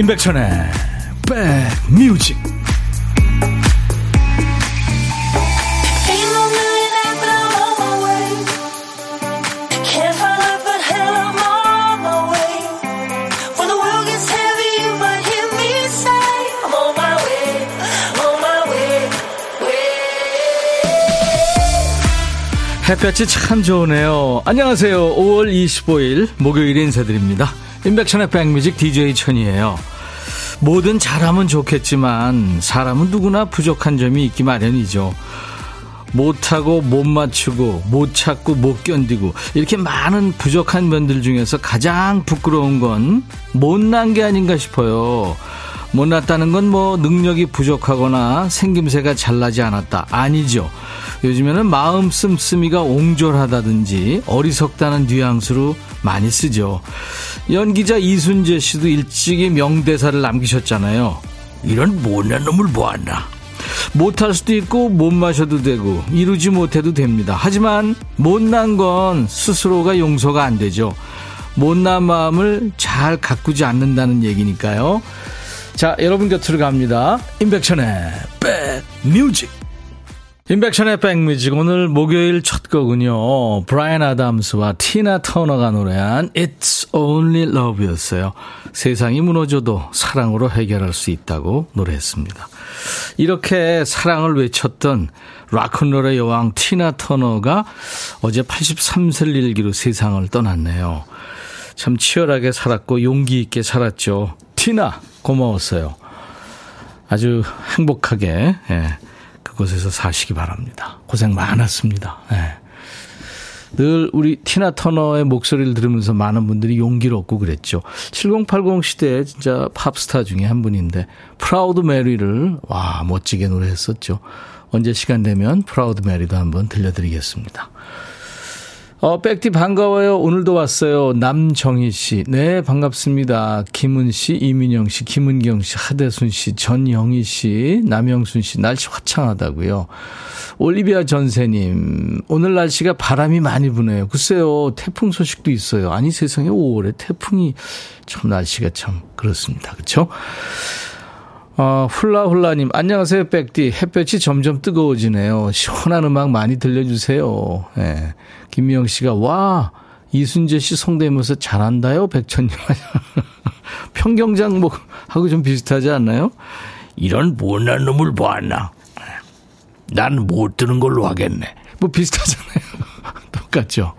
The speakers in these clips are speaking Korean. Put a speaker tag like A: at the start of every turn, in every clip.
A: 임백천의 백뮤직 햇볕이 참 좋으네요. 안녕하세요. 5월 25일 목요일 인사드립니다. 임백천의 백뮤직 DJ 천이에요. 뭐든 잘하면 좋겠지만 사람은 누구나 부족한 점이 있기 마련이죠. 못하고 못 맞추고 못 찾고 못 견디고 이렇게 많은 부족한 면들 중에서 가장 부끄러운 건 못난 게 아닌가 싶어요. 못났다는 건 뭐 능력이 부족하거나 생김새가 잘나지 않았다 아니죠. 요즘에는 마음 씀씀이가 옹졸하다든지 어리석다는 뉘앙스로 많이 쓰죠. 연기자 이순재 씨도 일찍이 명대사를 남기셨잖아요. 이런 못난 놈을 보았나. 못할 수도 있고 못 마셔도 되고 이루지 못해도 됩니다. 하지만 못난 건 스스로가 용서가 안 되죠. 못난 마음을 잘 가꾸지 않는다는 얘기니까요. 자, 여러분 곁으로 갑니다. 임백천의 백뮤직. 인백션의 백뮤직 오늘 목요일 첫 곡은요. 브라이언 아담스와 티나 터너가 노래한 It's Only Love였어요. 세상이 무너져도 사랑으로 해결할 수 있다고 노래했습니다. 이렇게 사랑을 외쳤던 락큰롤의 여왕 티나 터너가 어제 83세를 일기로 세상을 떠났네요. 참 치열하게 살았고 용기 있게 살았죠. 티나 고마웠어요. 아주 행복하게 예. 그곳에서 사시기 바랍니다. 고생 많았습니다. 네. 늘 우리 티나 터너의 목소리를 들으면서 많은 분들이 용기를 얻고 그랬죠. 7080 시대에 진짜 팝스타 중에 한 분인데 Proud Mary를 와 멋지게 노래했었죠. 언제 시간 되면 Proud Mary도 한번 들려드리겠습니다. 어, 백디 반가워요. 오늘도 왔어요. 남정희 씨. 네, 반갑습니다. 김은 씨, 이민영 씨, 김은경 씨, 하대순 씨, 전영희 씨, 남영순 씨. 날씨 화창하다고요. 올리비아 전세님. 오늘 날씨가 바람이 많이 부네요. 글쎄요. 태풍 소식도 있어요. 아니 세상에 5월에 태풍이 참 날씨가 참 그렇습니다. 그렇죠? 어, 훌라훌라님, 안녕하세요, 백디. 햇볕이 점점 뜨거워지네요. 시원한 음악 많이 들려주세요. 예. 네. 김미영 씨가, 와, 이순재 씨 성대모사 잘한다요, 백천님. 평경장목하고 좀 비슷하지 않나요? 이런 못난 놈을 보았나? 난 못 드는 걸로 하겠네. 뭐 비슷하잖아요. 똑같죠?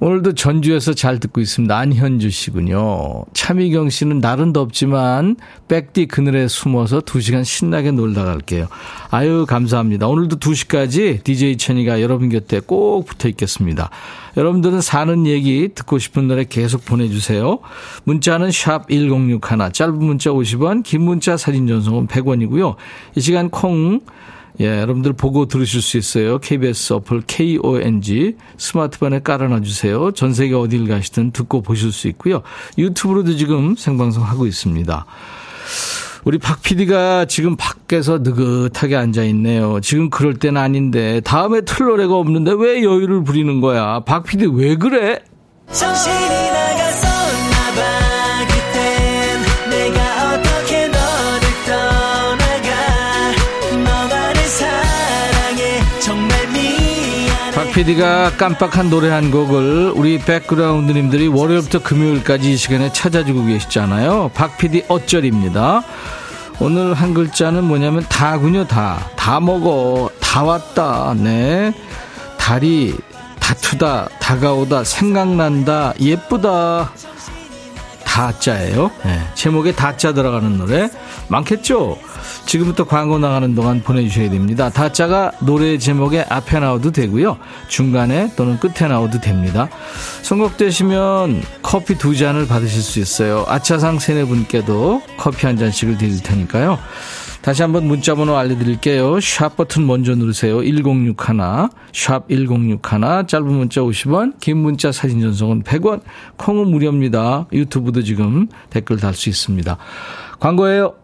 A: 오늘도 전주에서 잘 듣고 있습니다. 안현주 씨군요. 차미경 씨는 날은 덥지만 백디 그늘에 숨어서 2시간 신나게 놀다 갈게요. 아유 감사합니다. 오늘도 2시까지 DJ 천이가 여러분 곁에 꼭 붙어 있겠습니다. 여러분들은 사는 얘기 듣고 싶은 노래 계속 보내주세요. 문자는 샵 1061, 짧은 문자 50원, 긴 문자 사진 전송은 100원이고요. 이 시간 콩 예, 여러분들 보고 들으실 수 있어요. KBS 어플 KONG 스마트폰에 깔아놔 주세요. 전 세계 어딜 가시든 듣고 보실 수 있고요. 유튜브로도 지금 생방송 하고 있습니다. 우리 박 PD가 지금 밖에서 느긋하게 앉아 있네요. 지금 그럴 때는 아닌데 다음에 틀 노래가 없는데 왜 여유를 부리는 거야? 박 PD 왜 그래? 정신이 나 가서 PD가 깜빡한 노래 한 곡을 우리 백그라운드님들이 월요일부터 금요일까지 이 시간에 찾아주고 계시잖아요. 박 PD 어쩔입니다. 오늘 한 글자는 뭐냐면 다군요, 다. 다 먹어. 다 왔다. 네. 달이 다투다, 다가오다, 생각난다, 예쁘다. 다자예요. 네. 제목에 다자 들어가는 노래 많겠죠? 지금부터 광고 나가는 동안 보내주셔야 됩니다. 다짜가 노래 제목에 앞에 나와도 되고요. 중간에 또는 끝에 나와도 됩니다. 선곡되시면 커피 두 잔을 받으실 수 있어요. 아차상 세네 분께도 커피 한 잔씩을 드릴 테니까요. 다시 한번 문자 번호 알려드릴게요. 샵 버튼 먼저 누르세요. 1061, 샵 1061, 짧은 문자 50원, 긴 문자 사진 전송은 100원, 콩은 무료입니다. 유튜브도 지금 댓글 달 수 있습니다. 광고예요.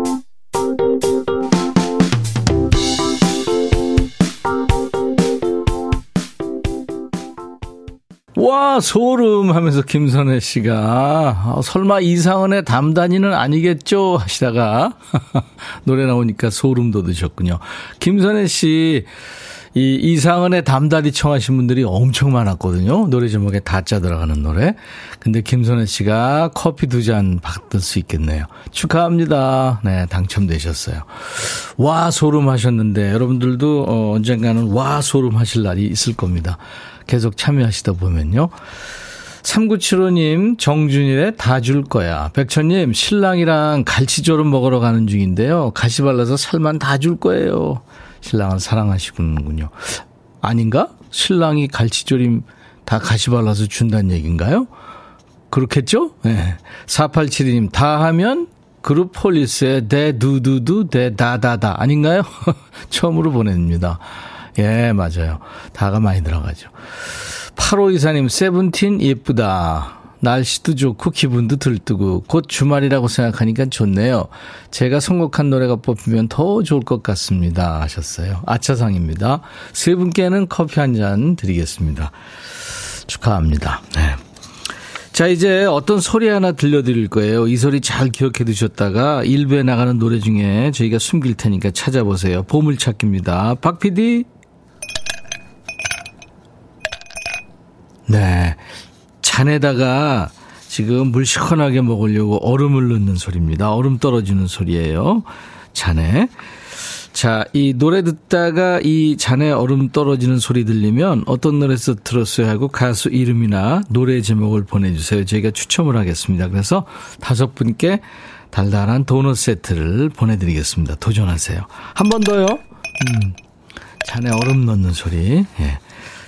A: 와, 소름 하면서 김선혜 씨가, 어, 설마 이상은의 담단이는 아니겠죠? 하시다가, 노래 나오니까 소름 돋으셨군요. 김선혜 씨, 이 이상은의 담다리 청하신 분들이 엄청 많았거든요. 노래 제목에 다짜 들어가는 노래. 근데 김선혜 씨가 커피 두 잔 받을 수 있겠네요. 축하합니다. 네, 당첨되셨어요. 와, 소름 하셨는데, 여러분들도 어, 언젠가는 와, 소름 하실 날이 있을 겁니다. 계속 참여하시다 보면요. 3975님, 정준일의 다 줄 거야. 백천님, 신랑이랑 갈치조름 먹으러 가는 중인데요. 가시 발라서 살만 다 줄 거예요. 신랑을 사랑하시군요. 아닌가? 신랑이 갈치조림 다 가시 발라서 준다는 얘기인가요? 그렇겠죠? 네. 4872님, 다 하면 그룹 폴리스의 대 두두두 대 다다다 아닌가요? 처음으로 보냅니다. 예, 맞아요. 다가 많이 들어가죠. 8호 이사님, 세븐틴 예쁘다. 날씨도 좋고 기분도 들뜨고 곧 주말이라고 생각하니까 좋네요. 제가 선곡한 노래가 뽑히면 더 좋을 것 같습니다. 하셨어요. 아차상입니다. 세 분께는 커피 한 잔 드리겠습니다. 축하합니다. 네. 자, 이제 어떤 소리 하나 들려드릴 거예요. 이 소리 잘 기억해 두셨다가 일부에 나가는 노래 중에 저희가 숨길 테니까 찾아보세요. 보물찾기입니다. 박 PD. 네. 잔에다가 지금 물 시원하게 먹으려고 얼음을 넣는 소리입니다. 얼음 떨어지는 소리예요. 잔에. 자, 이 노래 듣다가 이 잔에 얼음 떨어지는 소리 들리면 어떤 노래에서 들었어요 하고 가수 이름이나 노래 제목을 보내주세요. 저희가 추첨을 하겠습니다. 그래서 다섯 분께 달달한 도넛 세트를 보내드리겠습니다. 도전하세요. 한 번 더요. 음, 잔에 얼음 넣는 소리. 예,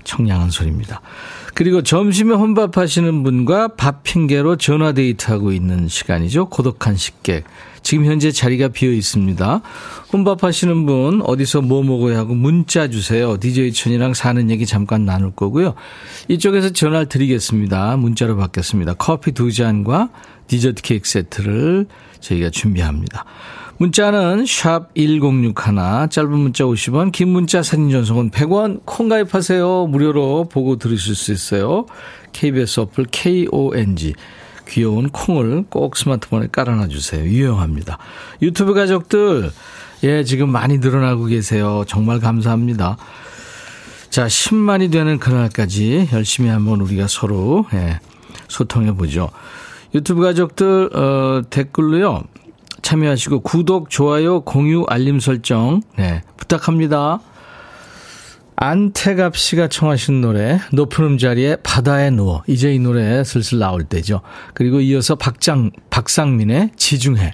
A: 청량한 소리입니다. 그리고 점심에 혼밥 하시는 분과 밥 핑계로 전화 데이트하고 있는 시간이죠. 고독한 식객. 지금 현재 자리가 비어 있습니다. 혼밥 하시는 분 어디서 뭐 먹어야 하고 문자 주세요. DJ 천이랑 사는 얘기 잠깐 나눌 거고요. 이쪽에서 전화를 드리겠습니다. 문자로 받겠습니다. 커피 두 잔과 디저트 케이크 세트를 저희가 준비합니다. 문자는 샵 1061, 짧은 문자 50원, 긴 문자 사진 전송은 100원, 콩 가입하세요. 무료로 보고 들으실 수 있어요. KBS 어플 KONG. 귀여운 콩을 꼭 스마트폰에 깔아놔 주세요. 유용합니다. 유튜브 가족들, 예, 지금 많이 늘어나고 계세요. 정말 감사합니다. 자, 10만이 되는 그날까지 열심히 한번 우리가 서로, 예, 소통해 보죠. 유튜브 가족들, 어, 댓글로요. 참여하시고 구독, 좋아요, 공유, 알림 설정 네, 부탁합니다. 안태갑 씨가 청하신 노래 높은 음자리에 바다에 누워 이제 이 노래 슬슬 나올 때죠. 그리고 이어서 박장 박상민의 지중해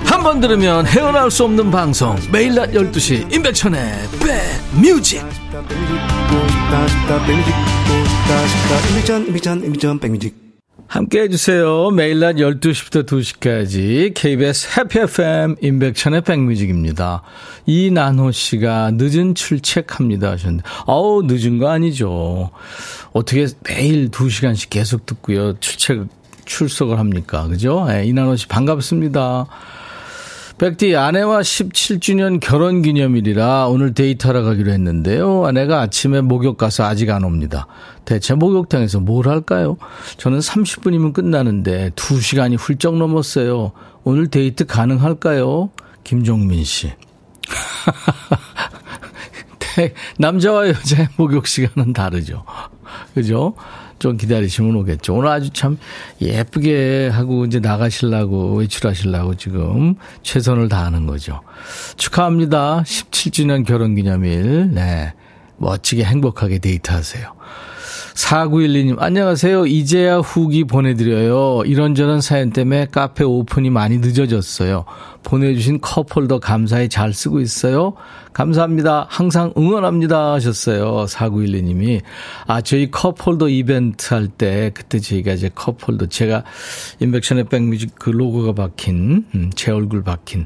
A: 한 번 들으면 헤어나올 수 없는 방송 매일 낮 12시 임백천의 백뮤직 함께 해주세요. 매일 낮 12시부터 2시까지 KBS Happy FM 임백천의 백뮤직입니다. 이난호 씨가 늦은 출첵합니다 하셨는데 어우 늦은 거 아니죠. 어떻게 매일 2시간씩 계속 듣고요. 출첵 출석을 합니까? 그죠? 네, 이난호 씨 반갑습니다. 백디 아내와 17주년 결혼 기념일이라 오늘 데이트하러 가기로 했는데요. 아내가 아침에 목욕 가서 아직 안 옵니다. 대체 목욕탕에서 뭘 할까요? 저는 30분이면 끝나는데 2시간이 훌쩍 넘었어요. 오늘 데이트 가능할까요? 김종민 씨. 남자와 여자의 목욕 시간은 다르죠. 그죠? 좀 기다리시면 오겠죠. 오늘 아주 참 예쁘게 하고 이제 나가시려고 외출하시려고 지금 최선을 다하는 거죠. 축하합니다. 17주년 결혼 기념일. 네. 멋지게 행복하게 데이트하세요. 4912님, 안녕하세요. 이제야 후기 보내드려요. 이런저런 사연 때문에 카페 오픈이 많이 늦어졌어요. 보내주신 컵홀더 감사히 잘 쓰고 있어요. 감사합니다. 항상 응원합니다. 하셨어요. 4912님이. 아, 저희 컵홀더 이벤트 할 때, 그때 저희가 이제 컵홀더, 제가 인백션의 백뮤직 그 로고가 박힌, 음, 제 얼굴 박힌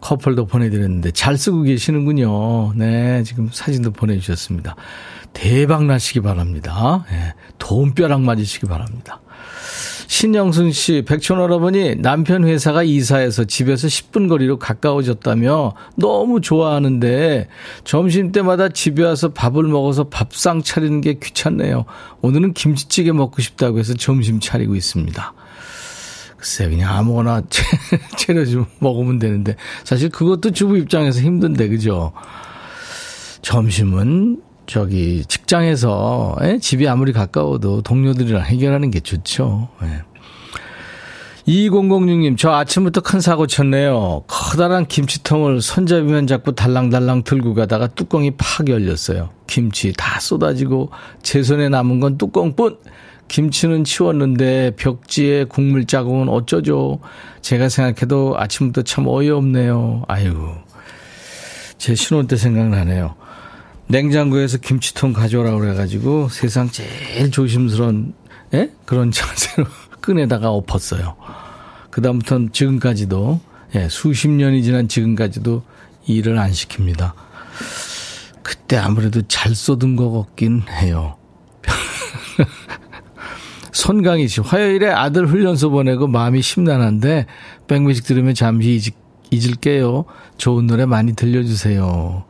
A: 컵홀더 보내드렸는데 잘 쓰고 계시는군요. 네, 지금 사진도 보내주셨습니다. 대박 나시기 바랍니다. 네, 돈벼락 맞으시기 바랍니다. 신영순 씨, 백촌 할아버니 남편 회사가 이사해서 집에서 10분 거리로 가까워졌다며 너무 좋아하는데 점심 때마다 집에 와서 밥을 먹어서 밥상 차리는 게 귀찮네요. 오늘은 김치찌개 먹고 싶다고 해서 점심 차리고 있습니다. 글쎄 그냥 아무거나 차려주면 먹으면 되는데 사실 그것도 주부 입장에서 힘든데 그죠? 점심은 저기 직장에서 에? 예? 집이 아무리 가까워도 동료들이랑 해결하는 게 좋죠. 예. 2006님, 저 아침부터 큰 사고 쳤네요. 커다란 김치통을 손잡이면 잡고 달랑달랑 들고 가다가 뚜껑이 팍 열렸어요. 김치 다 쏟아지고 제 손에 남은 건 뚜껑뿐. 김치는 치웠는데 벽지에 국물 자국은 어쩌죠? 제가 생각해도 아침부터 참 어이없네요. 아이고. 제 신혼 때 생각나네요. 냉장고에서 김치통 가져오라고 그래가지고 세상 제일 조심스러운 예? 그런 자세로 끈에다가 엎었어요. 그다음부터는 지금까지도 예, 수십 년이 지난 지금까지도 일을 안 시킵니다. 그때 아무래도 잘 쏟은 것 같긴 해요. 손강희 씨, 화요일에 아들 훈련소 보내고 마음이 심란한데, 백뮤직 들으면 잠시 잊을 게요. 좋은 노래 많이 들려주세요.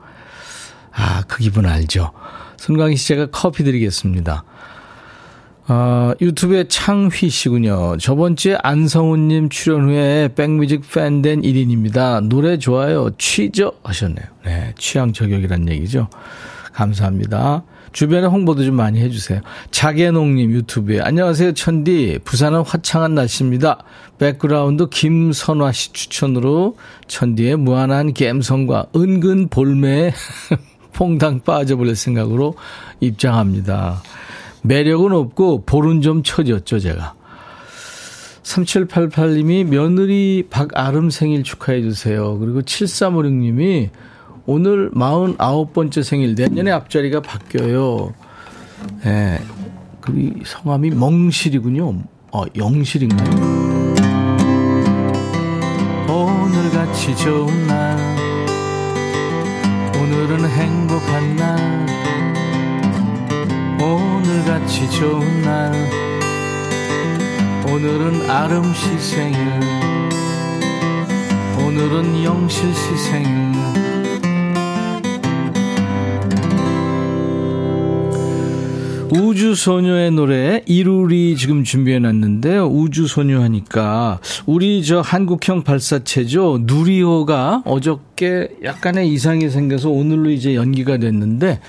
A: 아, 그 기분 알죠? 손강희 씨 제가 커피 드리겠습니다. 어, 유튜브에 창휘 씨군요. 저번 주에 안성훈님 출연 후에 백뮤직 팬 된 1인입니다. 노래 좋아요. 취저 하셨네요. 네, 취향 저격이란 얘기죠. 감사합니다. 주변에 홍보도 좀 많이 해주세요. 자개농님 유튜브에 안녕하세요 천디 부산은 화창한 날씨입니다. 백그라운드 김선화 씨 추천으로 천디의 무한한 갬성과 은근 볼매에 퐁당 빠져버릴 생각으로 입장합니다. 매력은 없고 볼은 좀 처졌죠 제가. 3788님이 며느리 박아름 생일 축하해 주세요. 그리고 7356님이 오늘 49번째 생일, 내년에 앞자리가 바뀌어요. 예. 네. 그 성함이 멍실이군요. 어, 영실인가요? 오늘같이 좋은 날, 오늘은 행복한 날, 오늘같이 좋은 날, 오늘은 아름 씨 생일, 오늘은 영실 씨 생일, 우주소녀의 노래 이루리 지금 준비해놨는데요. 우주소녀 하니까 우리 저 한국형 발사체죠. 누리호가 어저께 약간의 이상이 생겨서 오늘로 이제 연기가 됐는데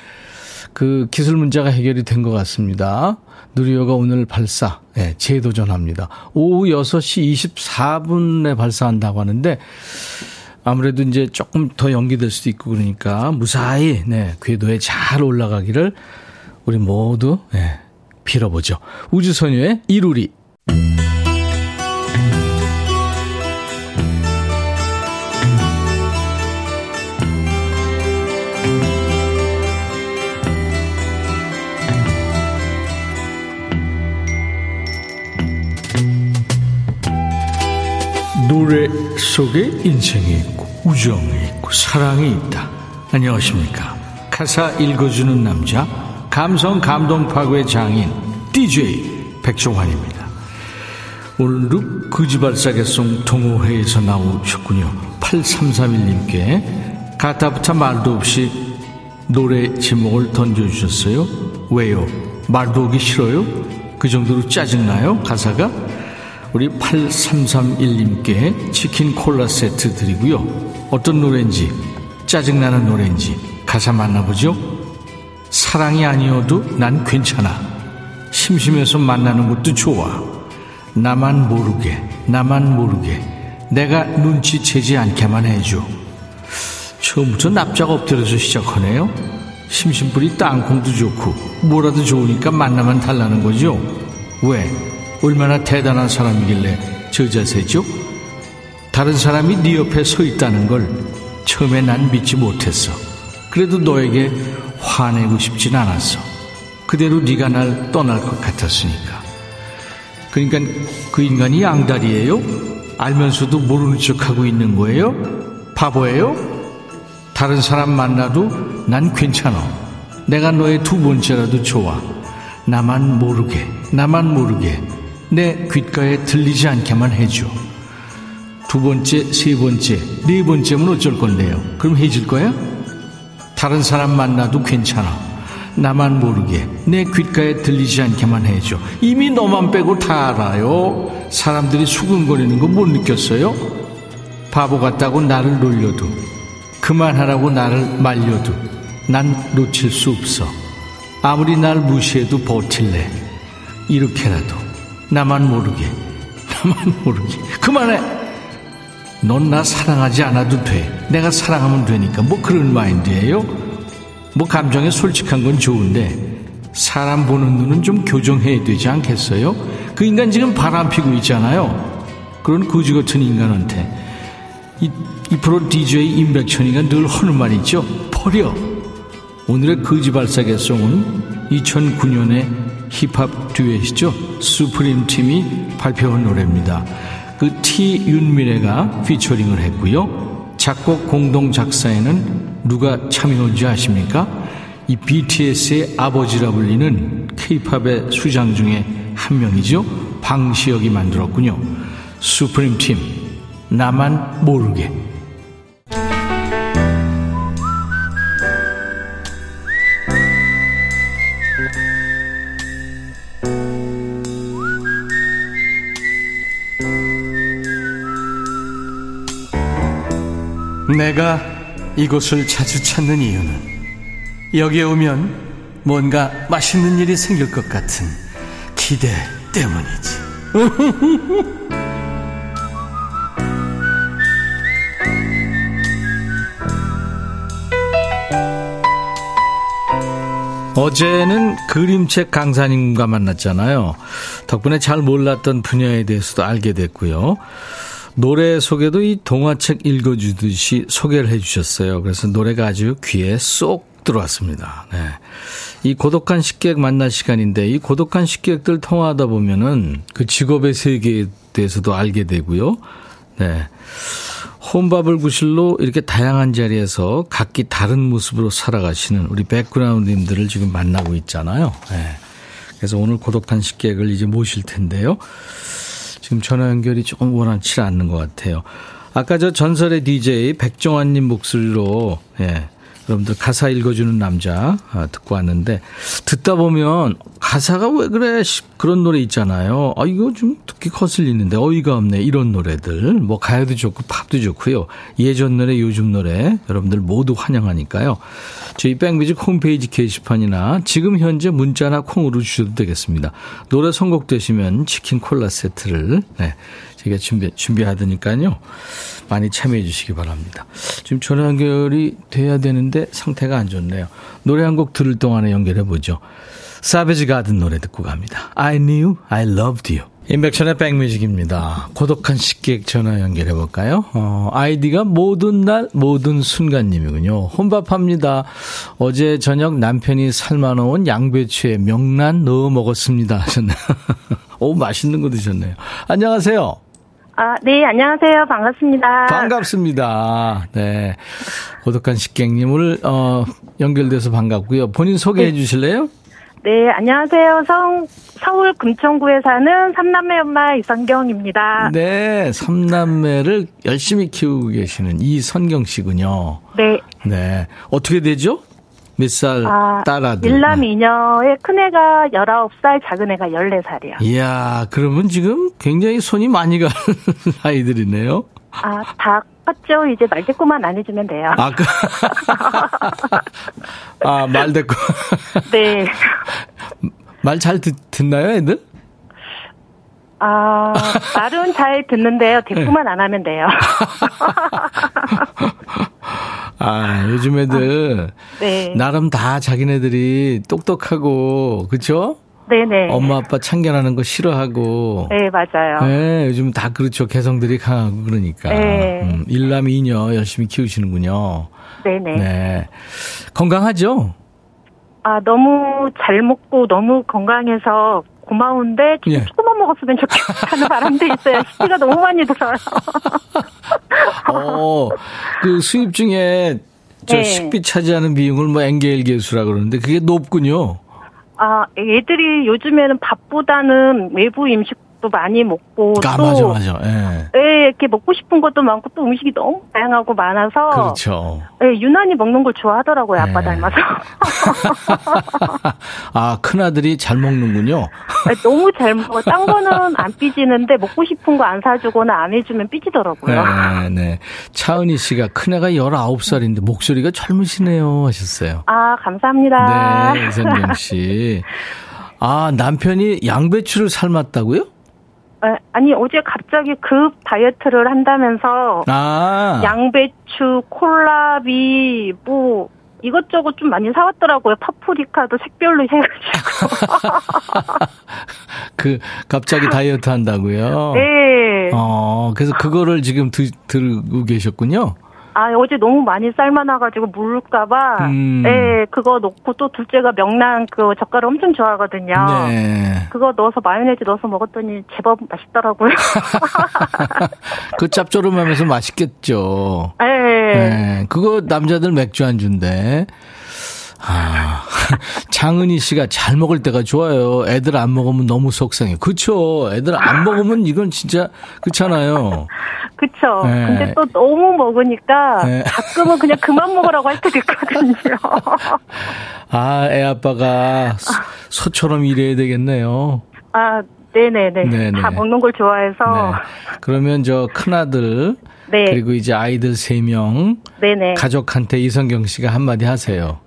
A: 그 기술 문제가 해결이 된 것 같습니다. 누리호가 오늘 발사, 네, 재도전합니다. 오후 6시 24분에 발사한다고 하는데 아무래도 이제 조금 더 연기될 수도 있고 그러니까 무사히 네, 궤도에 잘 올라가기를 우리 모두 네, 빌어보죠. 우주소녀의 이루리. 노래 속에 인생이 있고 우정이 있고 사랑이 있다. 안녕하십니까. 가사 읽어주는 남자 감성 감동 파괴 장인 DJ 백종환입니다. 오늘도 거지발사계송 동호회에서 나오셨군요. 8331님께 가타부타 말도 없이 노래 제목을 던져주셨어요. 왜요? 말도 오기 싫어요? 그 정도로 짜증나요? 가사가? 우리 8331님께 치킨 콜라 세트 드리고요. 어떤 노래인지, 짜증나는 노래인지 가사 만나보죠. 사랑이 아니어도 난 괜찮아. 심심해서 만나는 것도 좋아. 나만 모르게, 나만 모르게, 내가 눈치채지 않게만 해줘. 처음부터 납작 엎드려서 시작하네요. 심심풀이 땅콩도 좋고, 뭐라도 좋으니까 만나면 달라는 거죠. 왜? 얼마나 대단한 사람이길래 저 자세죠? 다른 사람이 네 옆에 서 있다는 걸 처음에 난 믿지 못했어. 그래도 너에게 화내고 싶진 않았어. 그대로 네가 날 떠날 것 같았으니까. 그러니까 그 인간이 양다리예요? 알면서도 모르는 척하고 있는 거예요? 바보예요? 다른 사람 만나도 난 괜찮아. 내가 너의 두 번째라도 좋아. 나만 모르게, 나만 모르게 내 귓가에 들리지 않게만 해줘. 두 번째, 세 번째, 네 번째면 어쩔 건데요? 그럼 해줄 거야? 다른 사람 만나도 괜찮아. 나만 모르게 내 귓가에 들리지 않게만 해줘. 이미 너만 빼고 다 알아요. 사람들이 수근거리는 거 못 느꼈어요? 바보 같다고 나를 놀려도 그만하라고 나를 말려도 난 놓칠 수 없어. 아무리 날 무시해도 버틸래. 이렇게라도 나만 모르게 나만 모르게 그만해. 넌 나 사랑하지 않아도 돼. 내가 사랑하면 되니까. 뭐 그런 마인드예요? 뭐 감정에 솔직한 건 좋은데 사람 보는 눈은 좀 교정해야 되지 않겠어요? 그 인간 지금 바람 피고 있잖아요. 그런 거지 같은 인간한테 이, 이 프로 DJ 임백천이가 늘 하는 말 있죠. 버려. 오늘의 거지 발사계송은 2009년에 힙합 듀엣이죠. 수프림 팀이 발표한 노래입니다. 그 T 윤미래가 피처링을 했고요. 작곡 공동 작사에는 누가 참여한지 아십니까? 이 BTS의 아버지라 불리는 K-팝의 수장 중에 한 명이죠. 방시혁이 만들었군요. 수프림 팀 나만 모르게
B: 내가 이곳을 자주 찾는 이유는 여기에 오면 뭔가 맛있는 일이 생길 것 같은 기대 때문이지.
A: 어제는 그림책 강사님과 만났잖아요. 덕분에 잘 몰랐던 분야에 대해서도 알게 됐고요. 노래 소개도 이 동화책 읽어주듯이 소개를 해주셨어요. 그래서 노래가 아주 귀에 쏙 들어왔습니다. 네. 이 고독한 식객 만날 시간인데 이 고독한 식객들 통화하다 보면은 그 직업의 세계에 대해서도 알게 되고요. 네. 혼밥을 구실로 이렇게 다양한 자리에서 각기 다른 모습으로 살아가시는 우리 백그라운드님들을 지금 만나고 있잖아요. 네. 그래서 오늘 고독한 식객을 이제 모실 텐데요. 지금 전화 연결이 조금 원활치 않는 것 같아요. 아까 저 전설의 DJ 백종환님 목소리로 예, 여러분들 가사 읽어주는 남자 아, 듣고 왔는데 듣다 보면 가사가 왜 그래 그런 노래 있잖아요. 아 이거 좀 듣기 거슬리는데 어이가 없네 이런 노래들 뭐 가요도 좋고 팝도 좋고요. 예전 노래 요즘 노래 여러분들 모두 환영하니까요. 저희 백뮤직 홈페이지 게시판이나 지금 현재 문자나 콩으로 주셔도 되겠습니다. 노래 선곡되시면 치킨 콜라 세트를 네, 제가 준비 준비하드니까요. 많이 참여해 주시기 바랍니다. 지금 전화 연결이 돼야 되는데 상태가 안 좋네요. 노래 한 곡 들을 동안에 연결해 보죠. 사베지 가든 노래 듣고 갑니다. I knew I loved you. 인백션의 백뮤직입니다. 고독한 식객 전화 연결해 볼까요? 어, 아이디가 모든 날 모든 순간님이군요. 혼밥합니다. 어제 저녁 남편이 삶아놓은 양배추에 명란 넣어 먹었습니다. 하셨네요. 오 맛있는 거 드셨네요. 안녕하세요.
C: 아, 네, 안녕하세요. 반갑습니다.
A: 반갑습니다. 네. 고독한 식객님을, 어, 연결돼서 반갑고요. 본인 소개해
C: 네.
A: 주실래요?
C: 네, 안녕하세요. 성, 서울 금천구에 사는 삼남매 엄마 이성경입니다.
A: 네. 삼남매를 열심히 키우고 계시는 이선경 씨군요.
C: 네.
A: 네. 어떻게 되죠? 몇살
C: 아,
A: 딸아들?
C: 일남 이녀의 큰애가 19살, 작은애가 14살이요.
A: 이야, 그러면 지금 굉장히 손이 많이 가는 아이들이네요.
C: 아, 다 컸죠? 이제 말대꾸만 안 해주면 돼요.
A: 아, 그, 아, 말 됐고.
C: 네.
A: 말 잘 듣나요, 애들?
C: 아, 말은 잘 듣는데요. 대꾸만 안 하면 돼요.
A: 아, 요즘 애들
C: 네.
A: 나름 다 자기네들이 똑똑하고 그렇죠?
C: 네네.
A: 엄마 아빠 참견하는 거 싫어하고.
C: 네, 맞아요.
A: 네, 요즘 다 그렇죠. 개성들이 강하고 그러니까.
C: 네.
A: 음, 일남 이녀 열심히 키우시는군요.
C: 네네.
A: 네. 건강하죠?
C: 아, 너무 잘 먹고 너무 건강해서 고마운데
A: 예.
C: 조금만 먹었으면 좋겠다는 바람도 있어요. 식비가 너무 많이 들어요.
A: 어, 그 수입 중에 저
C: 네.
A: 식비 차지하는 비용을 뭐 엔게일 계수라 그러는데 그게 높군요.
C: 아, 애들이 요즘에는 밥보다는 외부 음식 도 많이 먹고
A: 아,
C: 또
A: 맞아, 맞아. 예.
C: 네, 이렇게 먹고 싶은 것도 많고 또 음식이 너무 다양하고 많아서
A: 그렇죠.
C: 네, 유난히 먹는 걸 좋아하더라고요. 아빠
A: 네.
C: 닮아서.
A: 아, 큰아들이 잘 먹는군요.
C: 네, 너무 잘 먹어. 딴 거는 안 삐지는데 먹고 싶은 거 안 사주거나 안 해주면 삐지더라고요.
A: 네, 네. 차은희 씨가 큰애가 19살인데 목소리가 젊으시네요 하셨어요.
C: 아, 감사합니다.
A: 네, 이선경 씨. 아, 남편이 양배추를 삶았다고요?
C: 네, 아니 어제 갑자기 급 다이어트를 한다면서
A: 아.
C: 양배추, 콜라비 뭐 이것저것 좀 많이 사왔더라고요. 파프리카도 색별로 해가지고.
A: 그, 갑자기 다이어트 한다고요?
C: 네.
A: 어, 그래서 그거를 지금 드, 들고 계셨군요?
C: 아 어제 너무 많이 삶아놔가지고 물까봐.
A: 음.
C: 네, 그거 넣고 또 둘째가 명란 그 젓갈을 엄청 좋아하거든요.
A: 네.
C: 그거 넣어서 마요네즈 넣어서 먹었더니 제법 맛있더라고요.
A: 그 짭조름하면서 맛있겠죠.
C: 네.
A: 네. 그거 남자들 맥주 안주인데. 아, 장은희 씨가 잘 먹을 때가 좋아요. 애들 안 먹으면 너무 속상해. 그쵸. 애들 안 먹으면 이건 진짜, 그렇잖아요.
C: 그쵸.
A: 네.
C: 근데 또 너무 먹으니까
A: 네.
C: 가끔은 그냥 그만 먹으라고 할 때도 있거든요.
A: 아, 애 아빠가 소, 소처럼 일해야 되겠네요.
C: 아, 네네네.
A: 네네.
C: 다 먹는 걸 좋아해서.
A: 네. 그러면 저 큰아들,
C: 네.
A: 그리고 이제 아이들 세명
C: 네네.
A: 가족한테 이성경 씨가 한마디 하세요.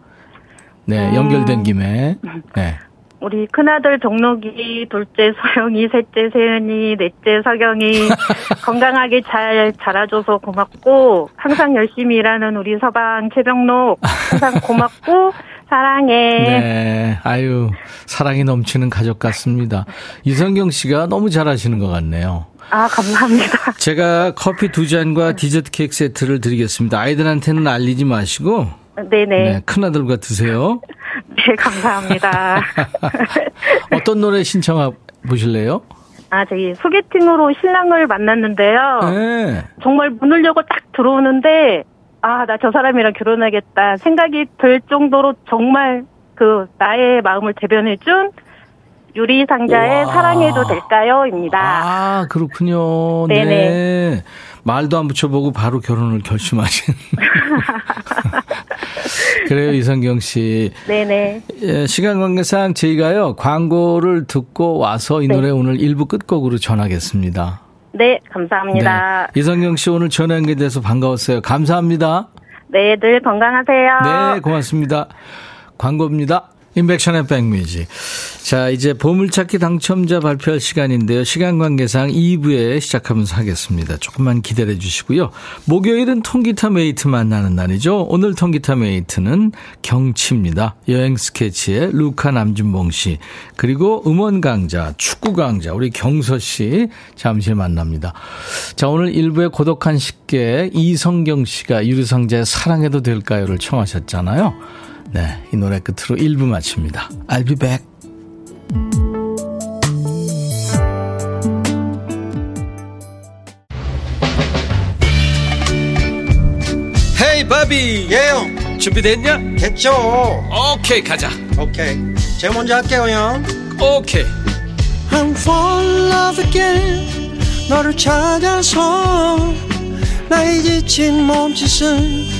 A: 네,
C: 음.
A: 연결된 김에. 네.
C: 우리 큰아들 동록이, 둘째 소영이, 셋째 세은이, 넷째 서경이 건강하게 잘 자라줘서 고맙고 항상 열심히 일하는 우리 서방 최병록 항상 고맙고 사랑해.
A: 네. 아유, 사랑이 넘치는 가족 같습니다. 이성경 씨가 너무 잘하시는 것 같네요.
C: 아 감사합니다.
A: 제가 커피 두 잔과 디저트 케이크 세트를 드리겠습니다. 아이들한테는 알리지 마시고,
C: 네네.
A: 네, 큰아들과 드세요.
C: 네 감사합니다.
A: 어떤 노래 신청해 보실래요?
C: 아 저기 소개팅으로 신랑을 만났는데요.
A: 네.
C: 정말 문을 열고 딱 들어오는데 아 나 저 사람이랑 결혼하겠다 생각이 들 정도로 정말 그 나의 마음을 대변해 준 유리 상자의. 사랑해도 될까요입니다.
A: 아, 그렇군요.
C: 네네.
A: 네. 말도 안 붙여보고 바로 결혼을 결심하신. 그래요, 이성경 씨.
C: 네네.
A: 예, 시간 관계상 저희가요, 광고를 듣고 와서 이
C: 네.
A: 노래 오늘 1부 끝곡으로 전하겠습니다.
C: 네 감사합니다.
A: 네. 이성경 씨 오늘 전화 연결돼서 반가웠어요. 감사합니다.
C: 네 늘 건강하세요.
A: 네, 고맙습니다. 광고입니다. 인백션의 백뮤직. 자, 이제 보물찾기 당첨자 발표할 시간인데요. 시간 관계상 2부에 시작하면서 하겠습니다. 조금만 기다려 주시고요. 목요일은 통기타 mate 만나는 날이죠. 오늘 통기타 mate는 경치입니다. 여행 스케치의 루카 남준봉 씨. 그리고 음원 강자, 축구 강자, 우리 경서 씨. 잠시 만납니다. 자, 오늘 1부의 고독한 식객 이성경 씨가 유리상자의 사랑해도 될까요를 청하셨잖아요. 네, 이 노래 끝으로 1부 마칩니다. I'll be back. 헤이 바비
D: 예영.
A: 준비됐냐?
D: 됐죠.
A: 오케이 가자.
D: 오케이. 제가 먼저 할게요 형.
A: 오케이.
D: I'm fall in love again. 너를 찾아서 나의 지친 몸짓은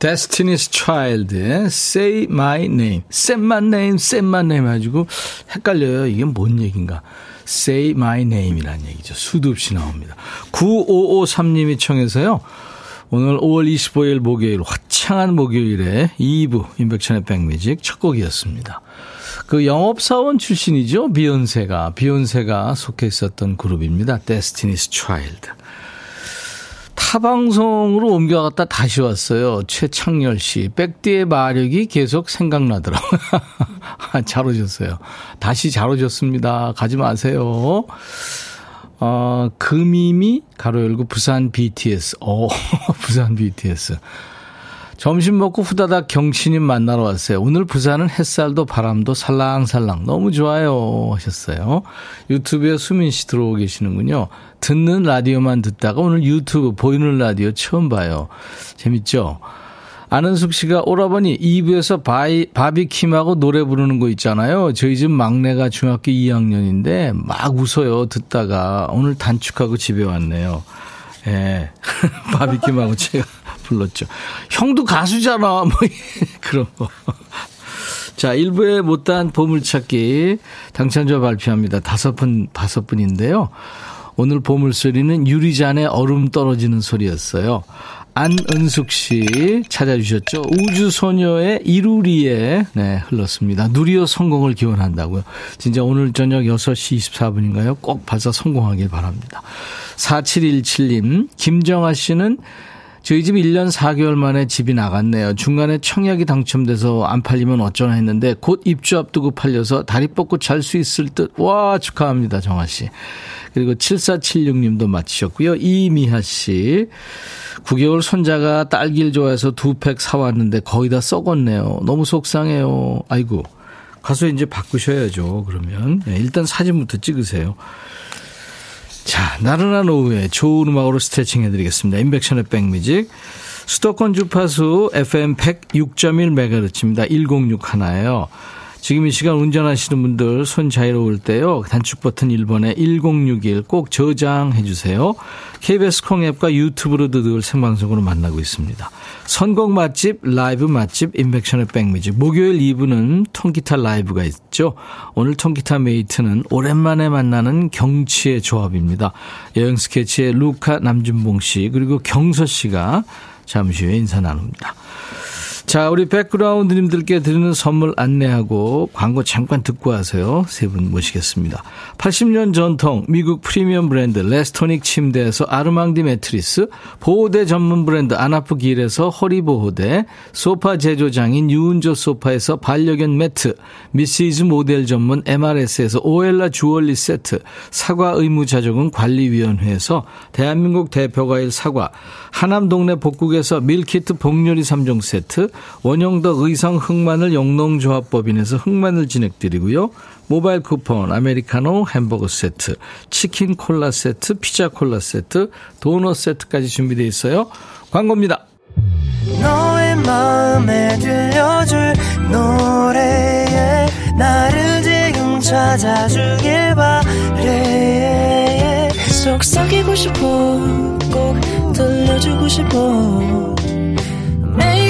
A: Destiny's Child의 Say My Name. Say My Name, Say My Name 해가지고 헷갈려요. 이게 뭔 얘기인가. Say My Name이라는 얘기죠. 수도 없이 나옵니다. 9553님이 청해서요. 오늘 5월 25일 목요일, 화창한 목요일에 2부 인백천의 백뮤직 첫 곡이었습니다. 그 영업사원 출신이죠. 비욘세가. 비욘세가 속해 있었던 그룹입니다. Destiny's Child. 타방송으로 옮겨갔다 다시 왔어요. 최창열 씨. 백디의 마력이 계속 생각나더라고요. 잘 오셨어요. 다시 잘 오셨습니다. 가지 마세요. 어, 금이미, 가로 열고 부산 BTS. 어, 부산 BTS. 점심 먹고 후다닥 경신님 만나러 왔어요. 오늘 부산은 햇살도 바람도 살랑살랑 너무 좋아요 하셨어요. 유튜브에 수민 씨 들어오고 계시는군요. 듣는 라디오만 듣다가 오늘 유튜브 보이는 라디오 처음 봐요. 재밌죠? 아는숙 씨가 오라버니 2부에서 바이, 바비킴하고 노래 부르는 거 있잖아요. 저희 집 막내가 중학교 2학년인데 막 웃어요. 듣다가 오늘 단축하고 집에 왔네요. 예. 바비킴하고 제가 불렀죠. 형도 가수잖아. 뭐 그런 거. 자, 1부에 못다한 보물찾기 당첨자 발표합니다. 다섯 분, 다섯 분인데요. 오늘 보물소리는 유리잔에 얼음 떨어지는 소리였어요. 안은숙 씨 찾아주셨죠? 우주소녀의 이루리에 네, 흘렀습니다. 누리호 성공을 기원한다고요. 진짜 오늘 저녁 6시 24분인가요? 꼭 발사 성공하길 바랍니다. 4717님, 김정아 씨는 저희 집 1년 4개월 만에 집이 나갔네요. 중간에 청약이 당첨돼서 안 팔리면 어쩌나 했는데 곧 입주 앞두고 팔려서 다리 뻗고 잘 수 있을 듯. 와, 축하합니다, 정아 씨. 그리고 7476님도 마치셨고요. 이미하 씨. 9개월 손자가 딸기를 좋아해서 두 팩 사왔는데 거의 다 썩었네요. 너무 속상해요. 아이고. 가서 이제 바꾸셔야죠. 그러면. 네, 일단 사진부터 찍으세요. 자, 나른한 오후에 좋은 음악으로 스트레칭 해드리겠습니다. 임백천의 백뮤직. 수도권 주파수 FM 106.1MHz입니다. 106 하나예요. 지금 이 시간 운전하시는 분들 손 자유로울 때요. 단축 버튼 1번에 1061 꼭 저장해 주세요. KBS 콩 앱과 유튜브로도 늘 생방송으로 만나고 있습니다. 선곡 맛집, 라이브 맛집, 임백천의 백뮤직. 목요일 2부는 통기타 라이브가 있죠. 오늘 통기타 mate는 오랜만에 만나는 경치의 조합입니다. 여행 스케치의 루카 남준봉 씨 그리고 경서 씨가 잠시 후에 인사 나눕니다. 자, 우리 백그라운드님들께 드리는 선물 안내하고 광고 잠깐 듣고 하세요. 세 분 모시겠습니다. 80년 전통 미국 프리미엄 브랜드 레스토닉 침대에서 아르망디 매트리스, 보호대 전문 브랜드 아나프길에서 허리보호대, 소파 제조장인 유운조 소파에서 반려견 매트, Mrs. 모델 전문 MRS에서 오엘라 주얼리 세트, 사과 의무자조금 관리위원회에서 대한민국 대표과일 사과, 하남 동네 복국에서 밀키트 복요리 3종 세트, 원형덕 의성 흑마늘 영농조합법인에서 흑마늘 진액 드리고요. 모바일 쿠폰, 아메리카노 햄버거 세트, 치킨 콜라 세트, 피자 콜라 세트, 도넛 세트까지 준비되어 있어요. 광고입니다. 너의 마음에 들려줄 노래에 나를 지금 찾아주길 바래 속삭이고 싶어 꼭 들려주고 싶어 매우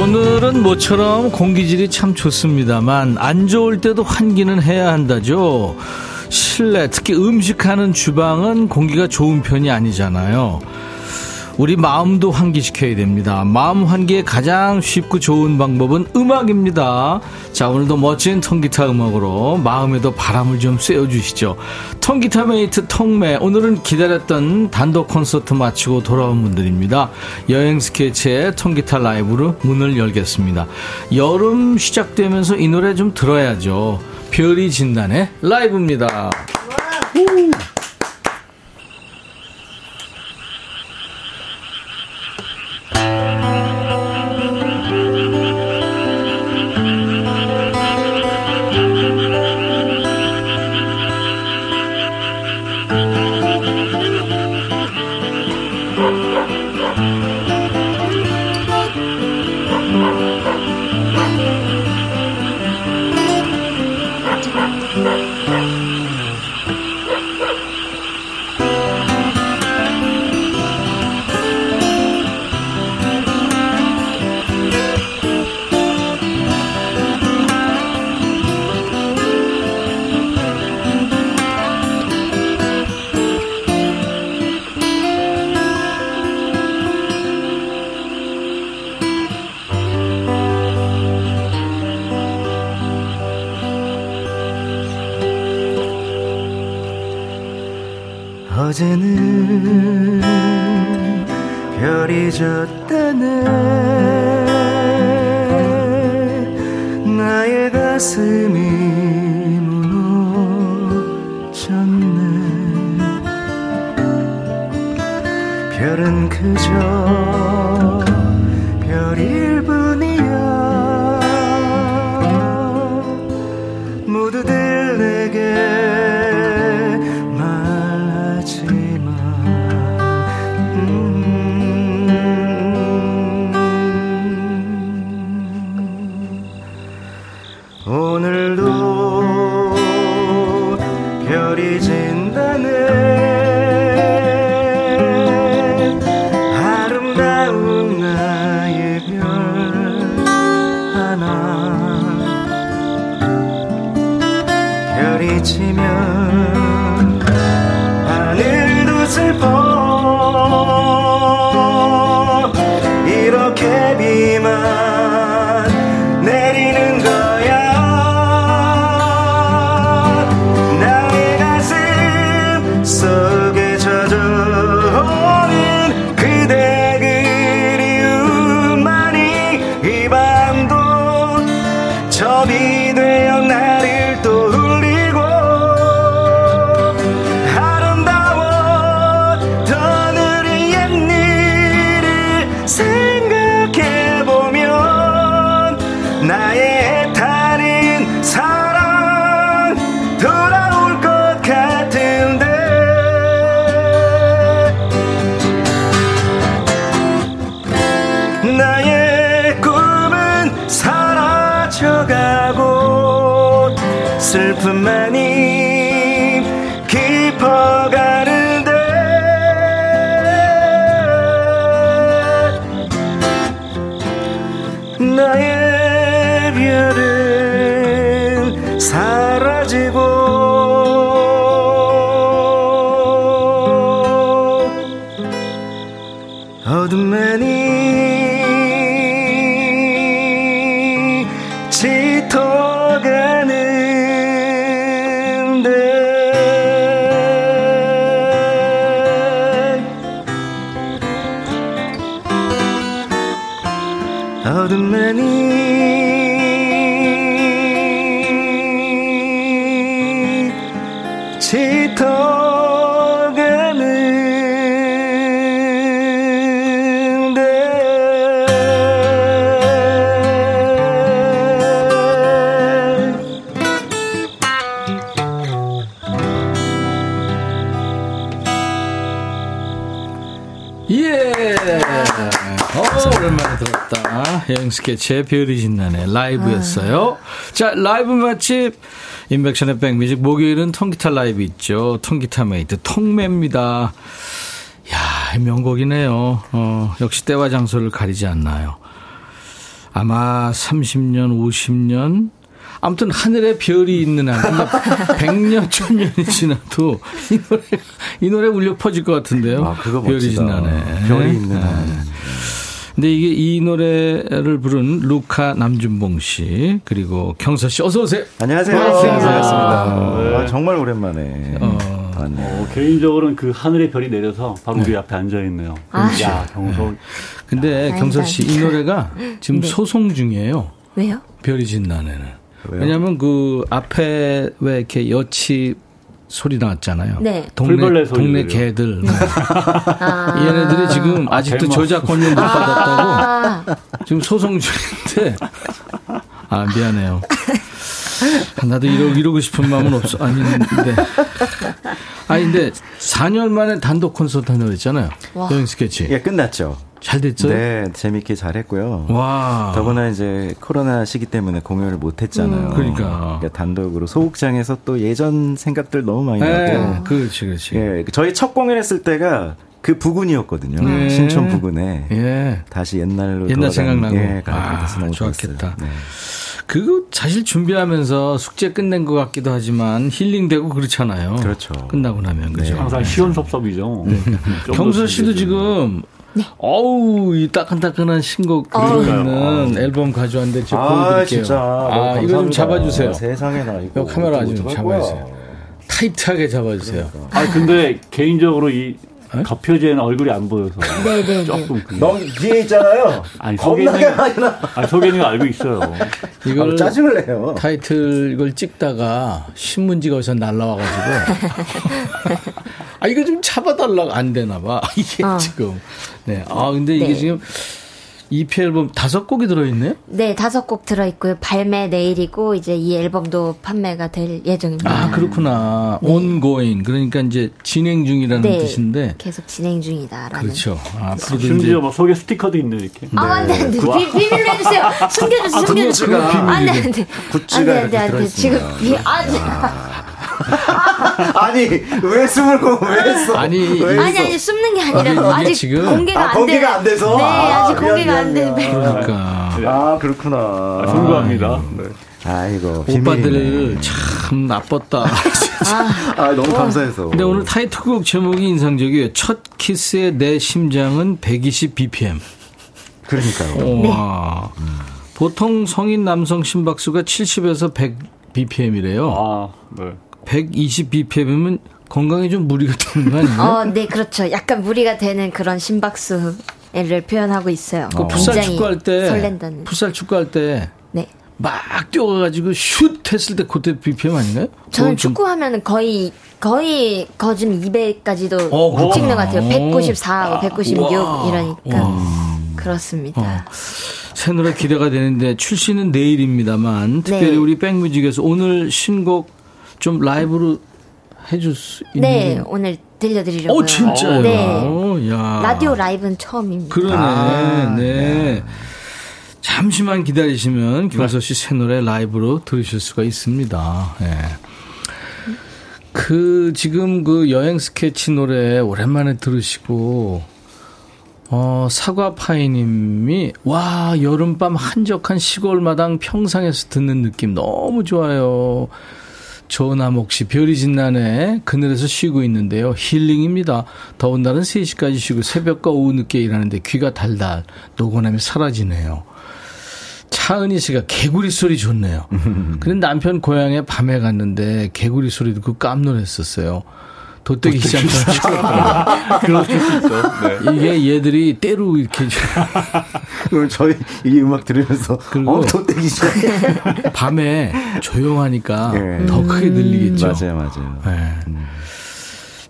A: 오늘은 모처럼 공기질이 참 좋습니다만 안 좋을 때도 환기는 해야 한다죠. 실내 특히 음식하는 주방은 공기가 좋은 편이 아니잖아요. 우리 마음도 환기시켜야 됩니다. 마음 환기에 가장 쉽고 좋은 방법은 음악입니다. 자, 오늘도 멋진 통기타 음악으로 마음에도 바람을 좀 쐬어주시죠. 통기타 mate 통매. 오늘은 기다렸던 단독 콘서트 마치고 돌아온 분들입니다. 여행 스케치의 통기타 라이브로 문을 열겠습니다. 여름 시작되면서 이 노래 좀 들어야죠. 별이 진단의 라이브입니다.
E: 어제는 별이 졌다네 슬픔만이
A: 여행 스케치의 별이 진다네 라이브였어요. 자, 라이브 맛집. 임백천의 백뮤직. 목요일은 통기타 라이브 있죠. 통기타 mate 통매입니다. 야, 명곡이네요. 어, 역시 때와 장소를 가리지 않나요. 아마 30년, 50년, 아무튼 하늘에 별이 있는 한. 근데 100년, 1000년이 지나도 이 노래, 이 노래 울려 퍼질 것 같은데요.
E: 아, 그거
A: 별이
E: 멋지다.
A: 진다네.
E: 별이 있는
A: 네.
E: 한.
A: 근데 이게 이 노래를 부른 루카 남준봉 씨 그리고 경서 씨 어서 오세요.
E: 안녕하세요.
F: 안녕하세요.
E: 반갑습니다.
F: 네.
E: 아, 정말 오랜만에
A: 어.
E: 봤네요.
F: 어, 개인적으로는 그 하늘의 별이 내려서 바로 우리 앞에 앉아 있네요.
G: 아.
F: 야, 경서.
A: 근데
G: 아,
A: 경서 씨 이. 노래가 지금
G: 네.
A: 소송 중이에요.
G: 왜요?
A: 별이 진 날에는.
E: 왜요?
A: 왜냐하면 그 앞에 왜 이렇게 여치 소리 나왔잖아요.
G: 네.
A: 동네
F: 풀벌레 소리
A: 동네. 개들.
G: 아.
A: 얘네들이 지금
F: 아,
A: 아직도
F: 대박.
A: 저작권료 못 받았다고
G: 아,
A: 지금 소송 중인데. 아 미안해요. 아, 나도 이러, 이러고 싶은 마음은 없어. 아닌데. 아니 근데 4년 만에 단독 콘서트 하려고 했잖아요.
G: 와.
A: 여행 스케치.
E: 예, 끝났죠.
A: 잘 됐어요?
E: 네, 재밌게 잘 했고요.
A: 와.
E: 더구나 이제 코로나 시기 때문에 공연을 못 했잖아요.
A: 음, 그러니까.
E: 단독으로 소극장에서 또 예전 생각들 너무 많이
A: 네,
E: 나고.
A: 그렇지, 그렇지.
E: 예, 저희 첫 공연했을 때가 그 부근이었거든요.
A: 네.
E: 신촌 부근에.
A: 예.
E: 다시 옛날로
A: 옛날 생각나고.
E: 예,
A: 아, 좋았겠다.
E: 네.
A: 그거 사실 준비하면서 숙제 끝낸 것 같기도 하지만 힐링되고 그렇잖아요.
E: 그렇죠.
A: 끝나고 나면 그죠.
F: 항상 시원섭섭이죠. 좀더
A: 경서 씨도. 지금 어우 이 따끈따끈한 신곡 들어있는 앨범 가져왔는데 제가 보여드릴게요.
E: 아, 진짜.
A: 아, 이거 좀. 잡아주세요.
E: 세상에나 이거.
A: 이거 카메라 아주
E: 어떡할
A: 잡아주세요.
E: 거야.
A: 타이트하게 잡아주세요.
F: 아, 근데 개인적으로 이
A: 에?
F: 덮여진 얼굴이 안 보여서.
G: 네네네.
F: 조금. 그게-
E: 너 뒤에 있잖아요.
F: 아니,
E: 나.
F: 아, 소개팅 알고 있어요.
A: 이걸
E: 아, 짜증을 내요.
A: 타이틀 이걸 찍다가 신문지가 어디서 날라와가지고 아 이거 좀 잡아달라고 안 되나 봐 이게
G: 어.
A: 지금 네아 근데 이게
G: 네.
A: 지금 EP 앨범 다섯 곡이 들어있네요
G: 네, 다섯 곡 들어있고요. 발매 내일이고, 이제 이 앨범도 판매가 될 예정입니다.
A: 아 그렇구나 ongoing 그러니까 이제 진행 중이라는
G: 네.
A: 뜻인데
G: 계속 진행 중이다라는.
A: 그렇죠 아,
F: 심지어 막 속에 스티커도 있네, 이렇게.
G: 아, 안 돼, 안 돼. 비, 비밀로 해주세요. 숨겨주세요, 숨겨주세요.
E: 굿즈가
G: 안 돼, 안 돼.
E: 굿즈가
G: 안 돼, 안 돼, 안 돼. 지금, 아, 네.
E: 아니 왜 숨을 고왜 했어?
A: 아니,
E: 왜
G: 아니? 아니, 숨는 게 아니라, 아직
A: 지금-
G: 공개가
E: 아,
G: 안
E: 공개가
G: 돼.
E: 안 돼서?
G: 네,
E: 아,
G: 아직
E: 미안,
G: 공개가 안
E: 미안,
G: 돼.
A: 그러니까
E: 아 그렇구나.
F: 아, 송구합니다. 네.
E: 아이고
A: 오빠들. 참 나빴다
E: 아 너무 감사해서.
A: 근데 오늘 타이틀곡 제목이 인상적이에요 첫 키스의 내 심장은 120 bpm
E: 그러니까요.
A: 와. 보통 성인 남성 심박수가 70에서 100 bpm이래요.
F: 아, 네.
A: 120 bpm이면 건강에 좀 무리가 되는 거 아니에요?
G: 어, 네, 그렇죠. 약간 무리가 되는 그런 심박수를 표현하고 있어요.
A: 그 풋살
G: 굉장히
A: 축구할 때,
G: 설렌다는.
A: 풋살 축구할 때
G: 네.
A: 막 뛰어가가지고 슛 했을 때 그때 bpm 아닌가요?
G: 저는 축구하면은 거의 거의 거진 200까지도
A: 어, 그렇구나.
G: 찍는 것 같아요.
A: 어.
G: 194, 196
A: 와.
G: 이러니까 그렇습니다.
A: 어. 새 노래 기대가 되는데 출시는 내일입니다만 특별히
G: 네.
A: 우리 백뮤직에서 오늘 신곡 좀 라이브로 해줄 수 있는
G: 네, 오늘 들려드리려고요.
A: 오 진짜요?
G: 네.
A: 야.
G: 라디오 라이브는 처음입니다.
A: 그러네.
E: 아,
A: 네. 잠시만 기다리시면 김학서 씨 새 노래 라이브로 들으실 수가 있습니다. 예. 그 지금 그 여행 스케치 노래 오랜만에 들으시고 어 사과파이님이 와 여름밤 한적한 시골 마당 평상에서 듣는 느낌 너무 좋아요. 조남옥 씨 별이 진난에 그늘에서 쉬고 있는데요. 힐링입니다. 더운 날은 3시까지 쉬고 새벽과 오후 늦게 일하는데 귀가 달달 노곤함이 사라지네요. 차은희 씨가 개구리 소리 좋네요. 근데 남편 고향에 밤에 갔는데 개구리 소리 듣고 깜놀했었어요. 도떼기 시끄럽더라고요.
F: 그럴 수 있죠. 네.
A: 이게 얘들이 때로 이렇게
E: 그럼 저희 이 음악 들으면서
A: 그리고-
E: 어 돋대기 시작해.
A: 밤에 조용하니까
E: 예.
A: 더 크게 들리겠죠.
E: 맞아요, 맞아요.
A: 네.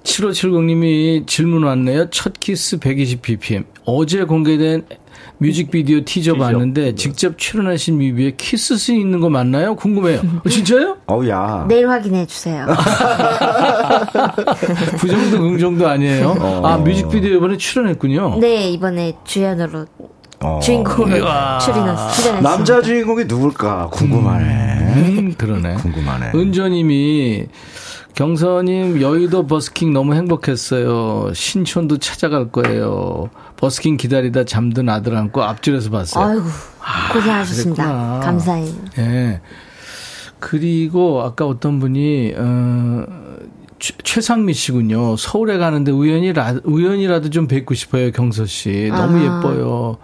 A: 7570님이 질문 왔네요. 첫 키스 120 bpm. 어제 공개된 뮤직비디오 티저
F: 티저.
A: 봤는데
F: 네.
A: 직접 출연하신 뮤비에 키스 씬 있는 거 맞나요? 궁금해요. 어, 진짜요?
E: 어우야.
G: 내일 확인해 주세요.
A: 부정도 긍정도 아니에요.
E: 어.
A: 아 뮤직비디오 이번에 출연했군요.
G: 네, 이번에 주연으로
E: 어.
G: 주인공으로
A: 우와.
G: 출연했, 출연했습니다.
E: 남자 주인공이 누굴까 궁금하네.
A: 음, 그러네.
E: 궁금하네.
A: 은조님이 경서님 여의도 버스킹 너무 행복했어요. 신촌도 찾아갈 거예요. 버스킹 기다리다 잠든 아들 안고 앞줄에서 봤어요.
G: 아이고, 고생하셨습니다.
A: 그랬구나.
G: 감사해요.
A: 예. 그리고 아까 어떤 분이 어 최, 최상미 씨군요. 서울에 가는데 우연이라 우연이라도 좀 뵙고 싶어요, 경서 씨. 너무
G: 아.
A: 예뻐요.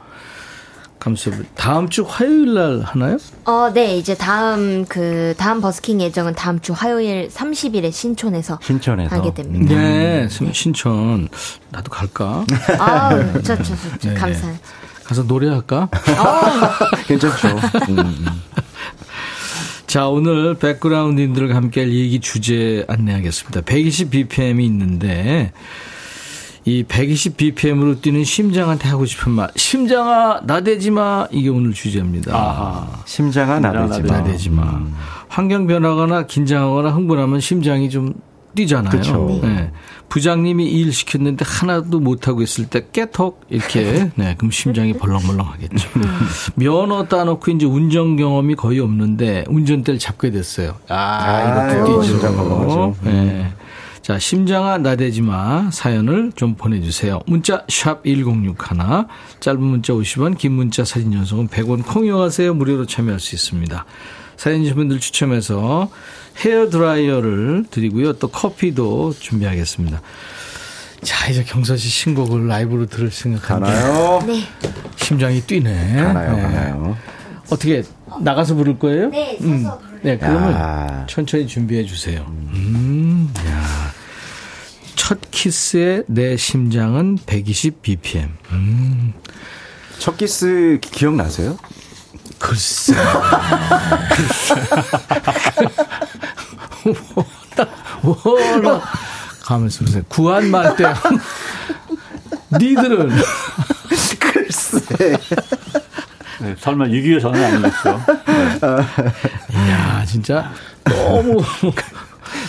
A: 감사합니다. 다음 주 화요일 날 하나요?
G: 어, 네, 이제 다음 그 다음 버스킹 예정은 다음 주 화요일 30일에 신촌에서
E: 신촌에서.
G: 하게 됩니다.
A: 네, 신촌 나도 갈까?
G: 아, 저, 저, 저, 저
A: 네.
G: 감사해요.
A: 가서 노래할까?
E: 괜찮죠. 음, 음.
A: 자, 오늘 백그라운드인들과 함께 할 얘기 주제 안내하겠습니다. 120 BPM이 있는데, 이 120 BPM으로 뛰는 심장한테 하고 싶은 말. 심장아, 나대지 마. 이게 오늘 주제입니다.
E: 심장아 나대지 마.
A: 나대지 마. 환경 변화거나 긴장하거나 흥분하면 심장이 좀 뛰잖아요.
E: 그쵸.
A: 네. 부장님이 일 시켰는데 하나도 못하고 있을 때 깨톡 이렇게 네 그럼 심장이 벌렁벌렁 하겠죠. 면허 따놓고 이제 운전 경험이 거의 없는데 운전대를 잡게 됐어요. 아, 이것도
E: 아이고,
A: 뛰죠.
E: 심장 벌렁하죠.
A: 네. 자, 심장아 나대지 마 사연을 좀 보내주세요. 문자 샵 1061, 짧은 문자 50원, 긴 문자 사진 전송은 100원 콩 이용하세요. 무료로 참여할 수 있습니다. 사연 주신 분들 추첨해서 헤어 드라이어를 드리고요. 또 커피도 준비하겠습니다. 자, 이제 경서 씨 신곡을 라이브로 들을 생각하니까
E: 가나요?
G: 네.
A: 심장이 뛰네.
E: 가나요,
A: 네.
E: 가나요.
A: 어떻게 나가서 부를 거예요?
G: 네,
A: 음.
G: 서서 부를
A: 네, 그러면
E: 야.
A: 천천히 준비해 주세요. 음, 야. 첫 키스의 내 심장은 120 BPM. 음,
E: 첫 키스 기- 기억나세요?
A: 글쎄. 워낙 가면서 그러세요. 구한 말 때. 니들은
E: 글쎄.
F: 네, 설마 6.25 전은 아니겠죠?
A: 이야, 진짜 너무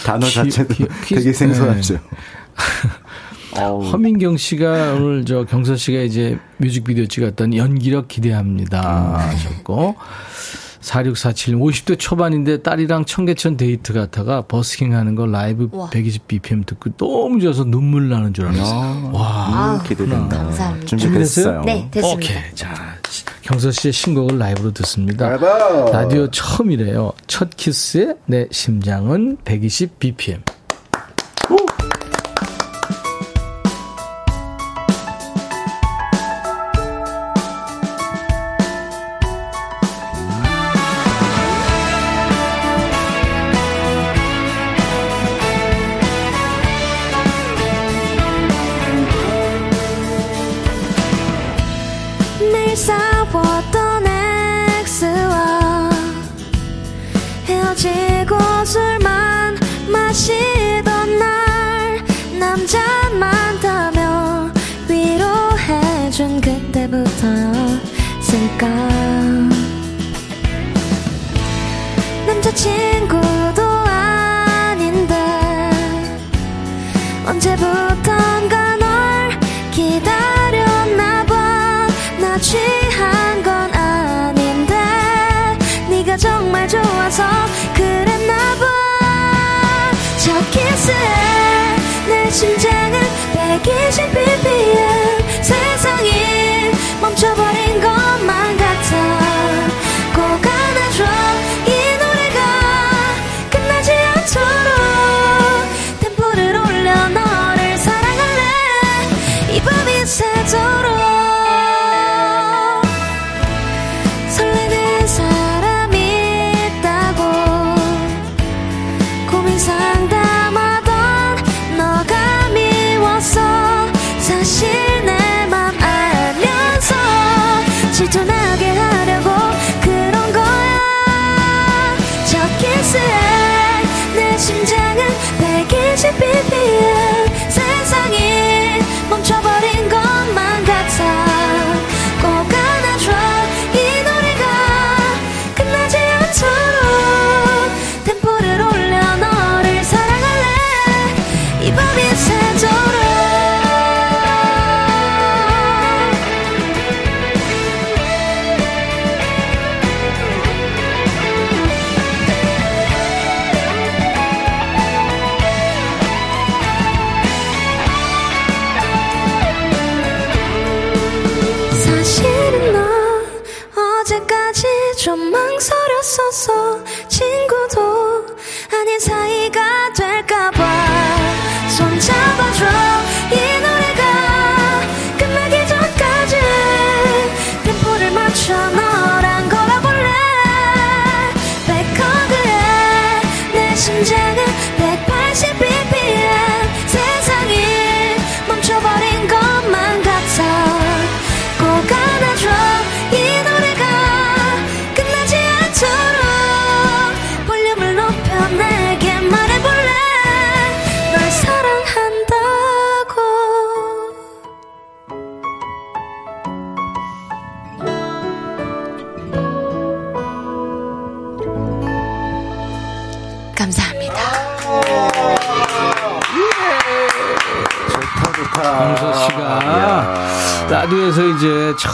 E: 단어
A: 키-
E: 자체도
A: 키- 키-
E: 되게 생소하죠.
F: 어우,
A: 허민경 씨가 오늘 저 경서 씨가 이제 뮤직비디오 찍었던 연기력 기대합니다 하셨고 4647 50대 초반인데 딸이랑 청계천 데이트 갔다가 버스킹 하는 거 라이브
G: 우와.
A: 120 BPM 듣고 너무 좋아서 눈물 나는 줄 알았어요. 와.
G: 아,
E: 기대된다.
G: 감사합니다.
E: 준비됐어요.
G: 네, 됐습니다.
A: 오케이. 자, 경서 씨의 신곡을 라이브로 듣습니다.
E: 라이브.
A: 라디오 처음이래요. 첫 키스의 내 심장은 120
H: 심장은 120 bpm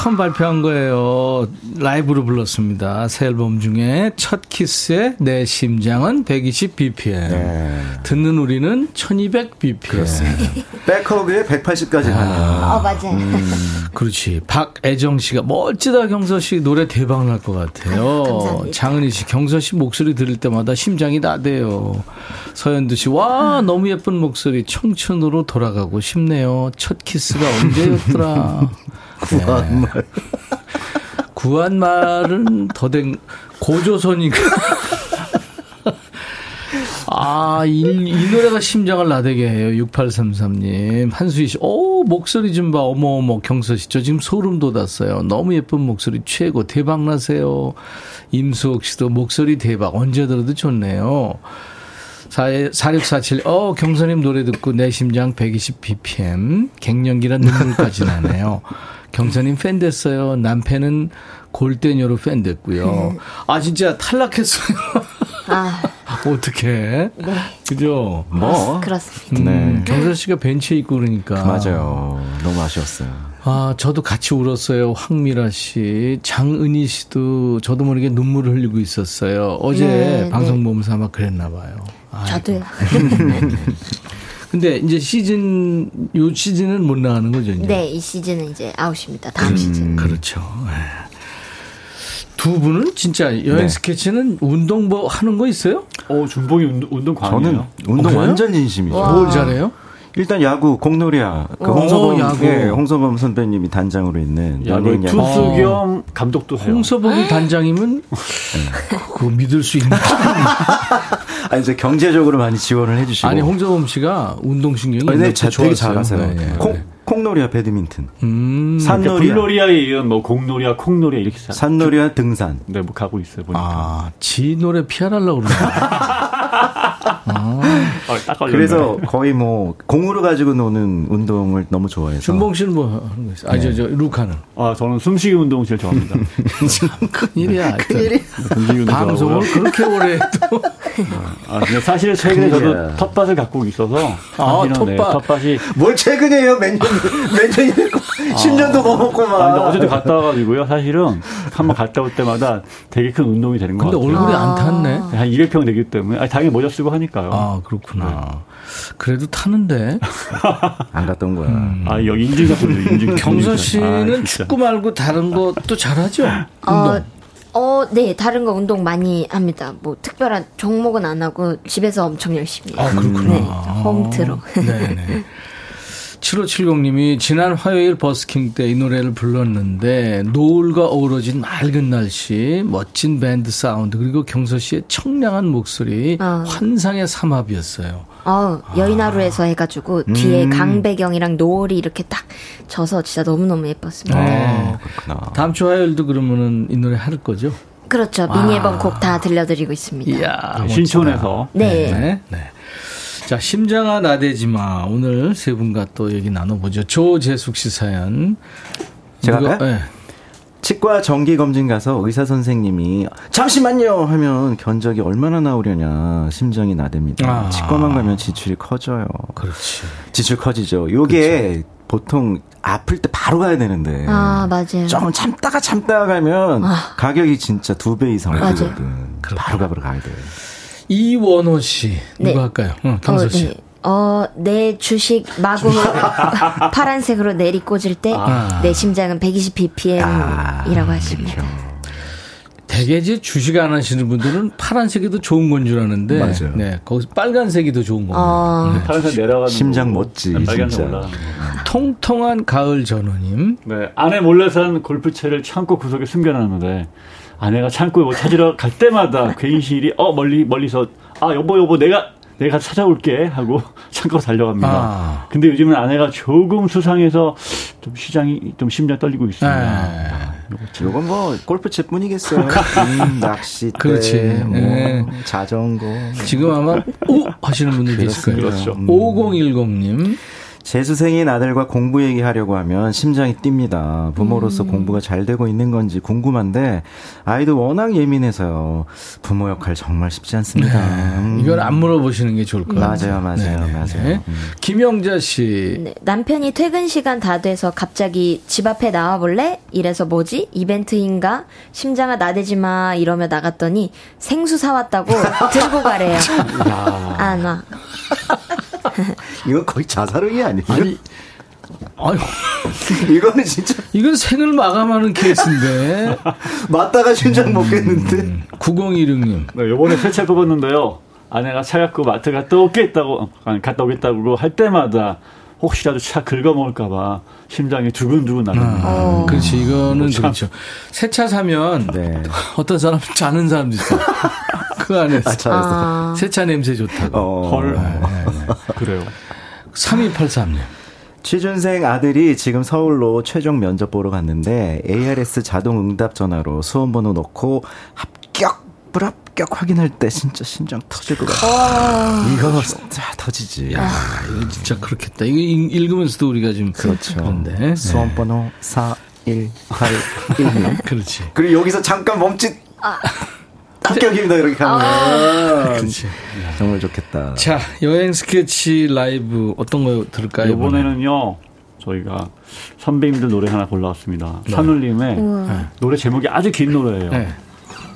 A: 처음 발표한 거예요. 라이브로 불렀습니다. 새 앨범 중에 첫 키스의 내 심장은 120 bpm. 듣는 우리는 1200 bpm.
E: 백허그에 180까지 가는.
G: 어, 맞아요.
A: 음. 그렇지. 박애정 씨가 멋지다 경서 씨 노래 대박 날 것 같아요.
G: 감사합니다.
A: 장은희 씨 경서 씨 목소리 들을 때마다 심장이 나대요. 서현두 씨와 너무 예쁜 목소리 청춘으로 돌아가고 싶네요. 첫 키스가 언제였더라. 구한말. 구한말은 더된 고조선이가. 아, 이, 이 노래가 심장을 나대게 해요. 6833님. 한수희 씨, 오, 목소리 좀 봐. 어머어머, 경서 씨. 저 지금 소름 돋았어요. 너무 예쁜 목소리 최고. 대박 나세요. 임수옥 씨도 목소리 대박. 언제 들어도 좋네요. 4647, 어, 경선님 노래 듣고 내 심장 120 bpm. 갱년기란 눈물까지 나네요. 경선님 팬 됐어요. 남편은 골대녀로 팬 됐고요. 아, 진짜 탈락했어요.
G: 아,
A: 어떡해.
G: 네.
A: 그죠?
E: 뭐.
G: 그렇습니다.
A: 음, 경선 씨가 벤치에 있고 그러니까.
E: 맞아요. 너무 아쉬웠어요.
A: 아, 저도 같이 울었어요. 황미라 씨, 장은희 씨도 저도 모르게 눈물을 흘리고 있었어요. 어제
G: 네,
A: 방송 보면서 아마 그랬나 봐요. 아이고.
G: 저도요.
A: 근데 이제 시즌 요 시즌은 못 나가는 거죠, 이제.
G: 네, 이 시즌은 이제 아웃입니다. 다음 시즌.
A: 그렇죠. 예. 두 분은 진짜 여행
E: 네.
A: 스케치는 운동 뭐 하는 거 있어요?
F: 어, 준봉이 운동, 운동 광이에요.
E: 저는 운동
A: 그래요?
E: 완전 진심이죠.
A: 뭘 잘해요?
E: 일단 야구 공놀이야. 그
A: 오,
E: 홍서범,
A: 야구.
E: 예, 홍서범 선배님이 단장으로 있는
F: 야구
E: 연예인 야구.
F: 투수
A: 어.
F: 겸 감독도 해요.
A: 홍서범이 단장이면 그거 믿을 수 있나?
E: 아니 이제 경제적으로 많이 지원을 해주시고.
A: 아니 홍서범 씨가 운동신경이
E: 네, 되게
A: 좋았어요.
E: 잘하세요.
A: 네, 네.
E: 콩, 콩놀이야 배드민턴,
A: 음.
F: 그러니까
E: 산놀이야,
F: 불놀이야에 이은 뭐 공놀이야, 콩놀이야 이렇게 사-
E: 산놀이야 등산.
F: 네, 뭐 가고 있어요 보니까.
A: 아, 지 노래 피하려고 그러나.
F: 아, 딱 걸렸네.
E: 그래서 거의 뭐 공으로 가지고 노는 운동을 너무 좋아해서.
A: 준봉 씨는 뭐 하는 거 있어요? 아, 저, 저, 루카는.
F: 아, 저는 숨쉬기 운동 제일 좋아합니다.
A: 참 큰일이야. 큰일이야. 방송을. 그렇게 오래 해도.
F: 아, 근데 사실 최근에
E: 큰일이야.
F: 저도 텃밭을 갖고 있어서
A: 아,
F: 사실은 네,
A: 텃밭.
F: 텃밭이
E: 뭘 최근에요? 몇 년, 몇 년이 됐고, 10년도 넘었구만.
F: 아, 어제도 갔다 와가지고요. 사실은 한 번 갔다 올 때마다 되게 큰 운동이 되는 것
A: 근데
F: 같아요.
A: 얼굴이 안 탔네.
F: 한 200평 되기 때문에 아, 당연히 모자 쓰고 하니까요.
A: 아, 그렇구나. 그래도 타는데.
E: 안 갔던 거야.
F: 아, 여기 인증샷 보여요. 인증샷.
A: 경서
F: 인증샷.
A: 씨는
F: 아.
A: 축구 말고 다른 것도 잘하죠?
G: 어,
A: 운동.
G: 어, 네, 다른 거 운동 많이 합니다. 뭐, 특별한 종목은 안 하고, 집에서 엄청 열심히 해요.
A: 아, 그렇구나.
G: 네, 홈트로.
A: 네네. 7570님이 지난 화요일 버스킹 때 이 노래를 불렀는데 노을과 어우러진 맑은 날씨, 멋진 밴드 사운드 그리고 경서 씨의 청량한 목소리
G: 아.
A: 환상의 삼합이었어요.
G: 어, 여인하루에서 해가지고, 뒤에 강배경이랑 노을이 이렇게 딱 져서 진짜 너무너무 예뻤습니다.
A: 네.
E: 그렇구나.
A: 다음 주 화요일도 그러면은 이 노래 할 거죠?
G: 그렇죠. 미니 앨범 곡 다 들려드리고 있습니다.
A: 이야,
F: 네, 신촌에서.
G: 네.
A: 네. 네. 자, 심장아 나대지 마. 오늘 세 분과 또 얘기 나눠보죠. 조재숙 씨 사연.
E: 제가
A: 누가-? 네.
E: 치과 정기 검진 가서 의사 선생님이 잠시만요 하면 견적이 얼마나 나오려냐 심장이 나댑니다.
A: 아.
E: 치과만 가면 지출이 커져요.
A: 그렇지.
E: 지출 커지죠. 요게 보통 아플 때 바로 가야 되는데
G: 아, 맞아요.
E: 좀 참다가 참다가 가면
G: 아.
E: 가격이 진짜 두 배 이상. 들거든. 바로 가버려 가야 돼.
A: 이원호 씨. 누가
G: 네.
A: 할까요? 응, 경서
G: 어,
A: 씨.
G: 네. 어, 내 주식 마구 파란색으로 내리 꽂을 때,
A: 아.
G: 내 심장은 120 ppm이라고 하십니다.
A: 대개 이제 주식 안 하시는 분들은 파란색이 더 좋은 건 줄 아는데.
E: 맞아요.
A: 네. 거기서 빨간색이 더 좋은 겁니다.
G: 어,
F: 파란색 내려가는
E: 심장
F: 거고,
E: 멋지,
F: 네, 빨간색. 올라가는 거.
A: 통통한 가을 전호님.
F: 네, 아내 몰래 산 골프채를 창고 구석에 숨겨놨는데 아내가 창고에 뭐 찾으러 갈 때마다 괜시리 어 멀리 멀리서 아 여보 여보 내가 내가 찾아올게 하고 창고 달려갑니다.
A: 아.
F: 근데 요즘은 아내가 조금 수상해서 좀 시장이 좀 심장 떨리고 있습니다.
A: 네.
E: 요건 뭐 골프채뿐이겠어요. 음, 낚싯대,
A: 그렇지.
E: 뭐
A: 네.
E: 자전거.
A: 지금 아마 오 하시는 분들 계실 거예요.
F: 그렇죠.
A: 5010님.
E: 재수생인 아들과 공부 얘기하려고 하면 심장이 뜁니다. 부모로서 공부가 잘 되고 있는 건지 궁금한데 아이도 워낙 예민해서요. 부모 역할 정말 쉽지 않습니다. 음.
A: 이건 안 물어보시는 게 좋을 것 같아요.
E: 맞아요, 맞아요,
A: 네네.
E: 맞아요. 음.
A: 김영자 씨.
G: 네, 남편이 퇴근 시간 다 돼서 갑자기 집 앞에 나와볼래? 이래서 뭐지? 이벤트인가? 심장아 나대지 마 이러며 나갔더니 생수 사왔다고 들고 가래요. 안 와.
E: 이건 거의 자살행위 아니에요?
A: 아니, 아유,
E: 이거는 진짜
A: 이건 생을 마감하는 케이스인데.
E: 맞다가 심장 먹겠는데.
A: 9016님.
F: 네, 요번에 새차 뽑았는데요. 아내가 차 갖고 마트 갔다 오겠다고, 아니, 갔다 오겠다고 할 때마다 혹시라도 차 긁어먹을까봐 심장이 두근두근 나는
G: 어.
A: 그렇지, 이거는
F: 참.
A: 그렇죠. 새 차 사면
E: 네.
A: 어떤 사람은 자는 사람도 있어. 그 안에서.
E: 아, 차에서.
G: 아,
A: 새차 냄새 좋다고.
E: 어.
F: 헐. 그래요.
A: 3283님.
E: 취준생 아들이 지금 서울로 최종 면접 보러 갔는데 ARS 자동 응답 전화로 수험 번호 넣고 합격 불합격 확인할 때 진짜 심장 터질 것 같아. 이거 진짜 터지지.
A: 야, 이거 진짜 그렇겠다. 이거 읽- 읽으면서도 우리가 지금
E: 그렇죠.
A: 그런데.
E: 수험 번호 4181.
A: 그렇지.
E: 그리고 여기서 잠깐 멈칫. 합격입니다 이렇게 가면
A: 그렇지.
E: 정말 좋겠다.
A: 자, 여행 스케치 라이브 어떤 거 들을까요?
F: 이번에는요, 저희가 선배님들 노래 하나 골라왔습니다. 산울림의 노래 제목이 아주 긴 노래예요.
A: 네.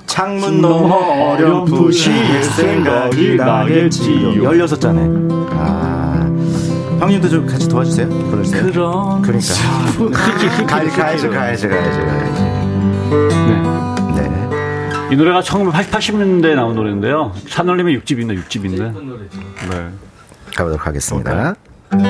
E: 창문 너머 어렴풋이 옛 생각이 나겠지요. 16잔에. 아. 형님도 좀 같이 도와주세요. 불러주세요.
A: 그런.
E: 그러니까. 가야지, 가야지, 가야지, 가야지, 가야지.
F: 네.
E: 네.
F: 이 노래가 1980년대에 나온 노래인데요. 산울림의 6집인데, 6집인데. 네.
E: 가보도록 하겠습니다.
F: 그런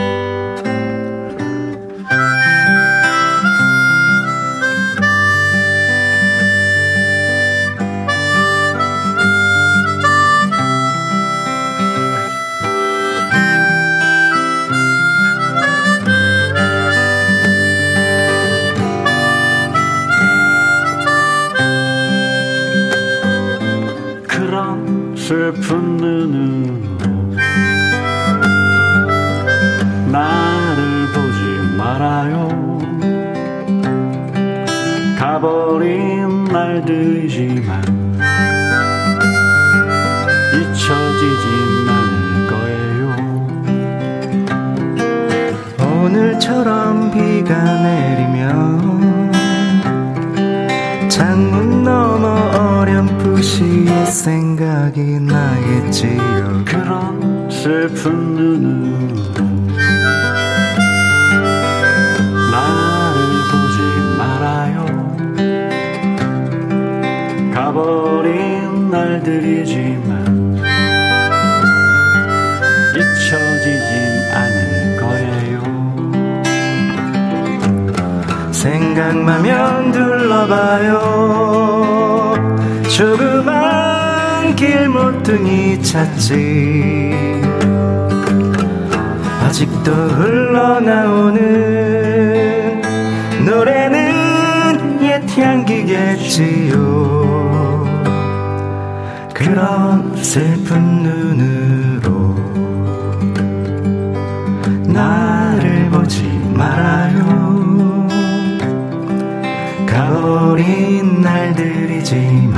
F: 가버린 날들이지만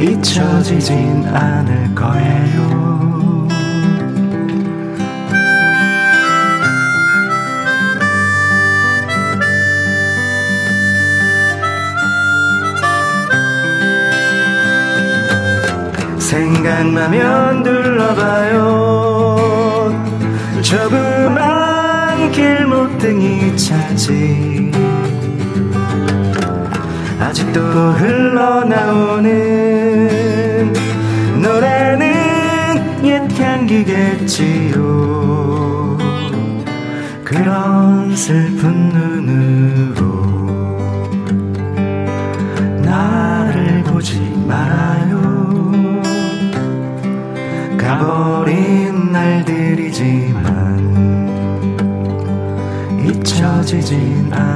F: 잊혀지진 않을 거예요.
E: 생각나면 둘러봐요 조그만 길모퉁이 찾지 아직도 흘러나오는 노래는 옛 향기겠지요. 그런 슬픈 눈으로 나를 보지 말아요. 가버린 날들이지만 잊혀지진 않을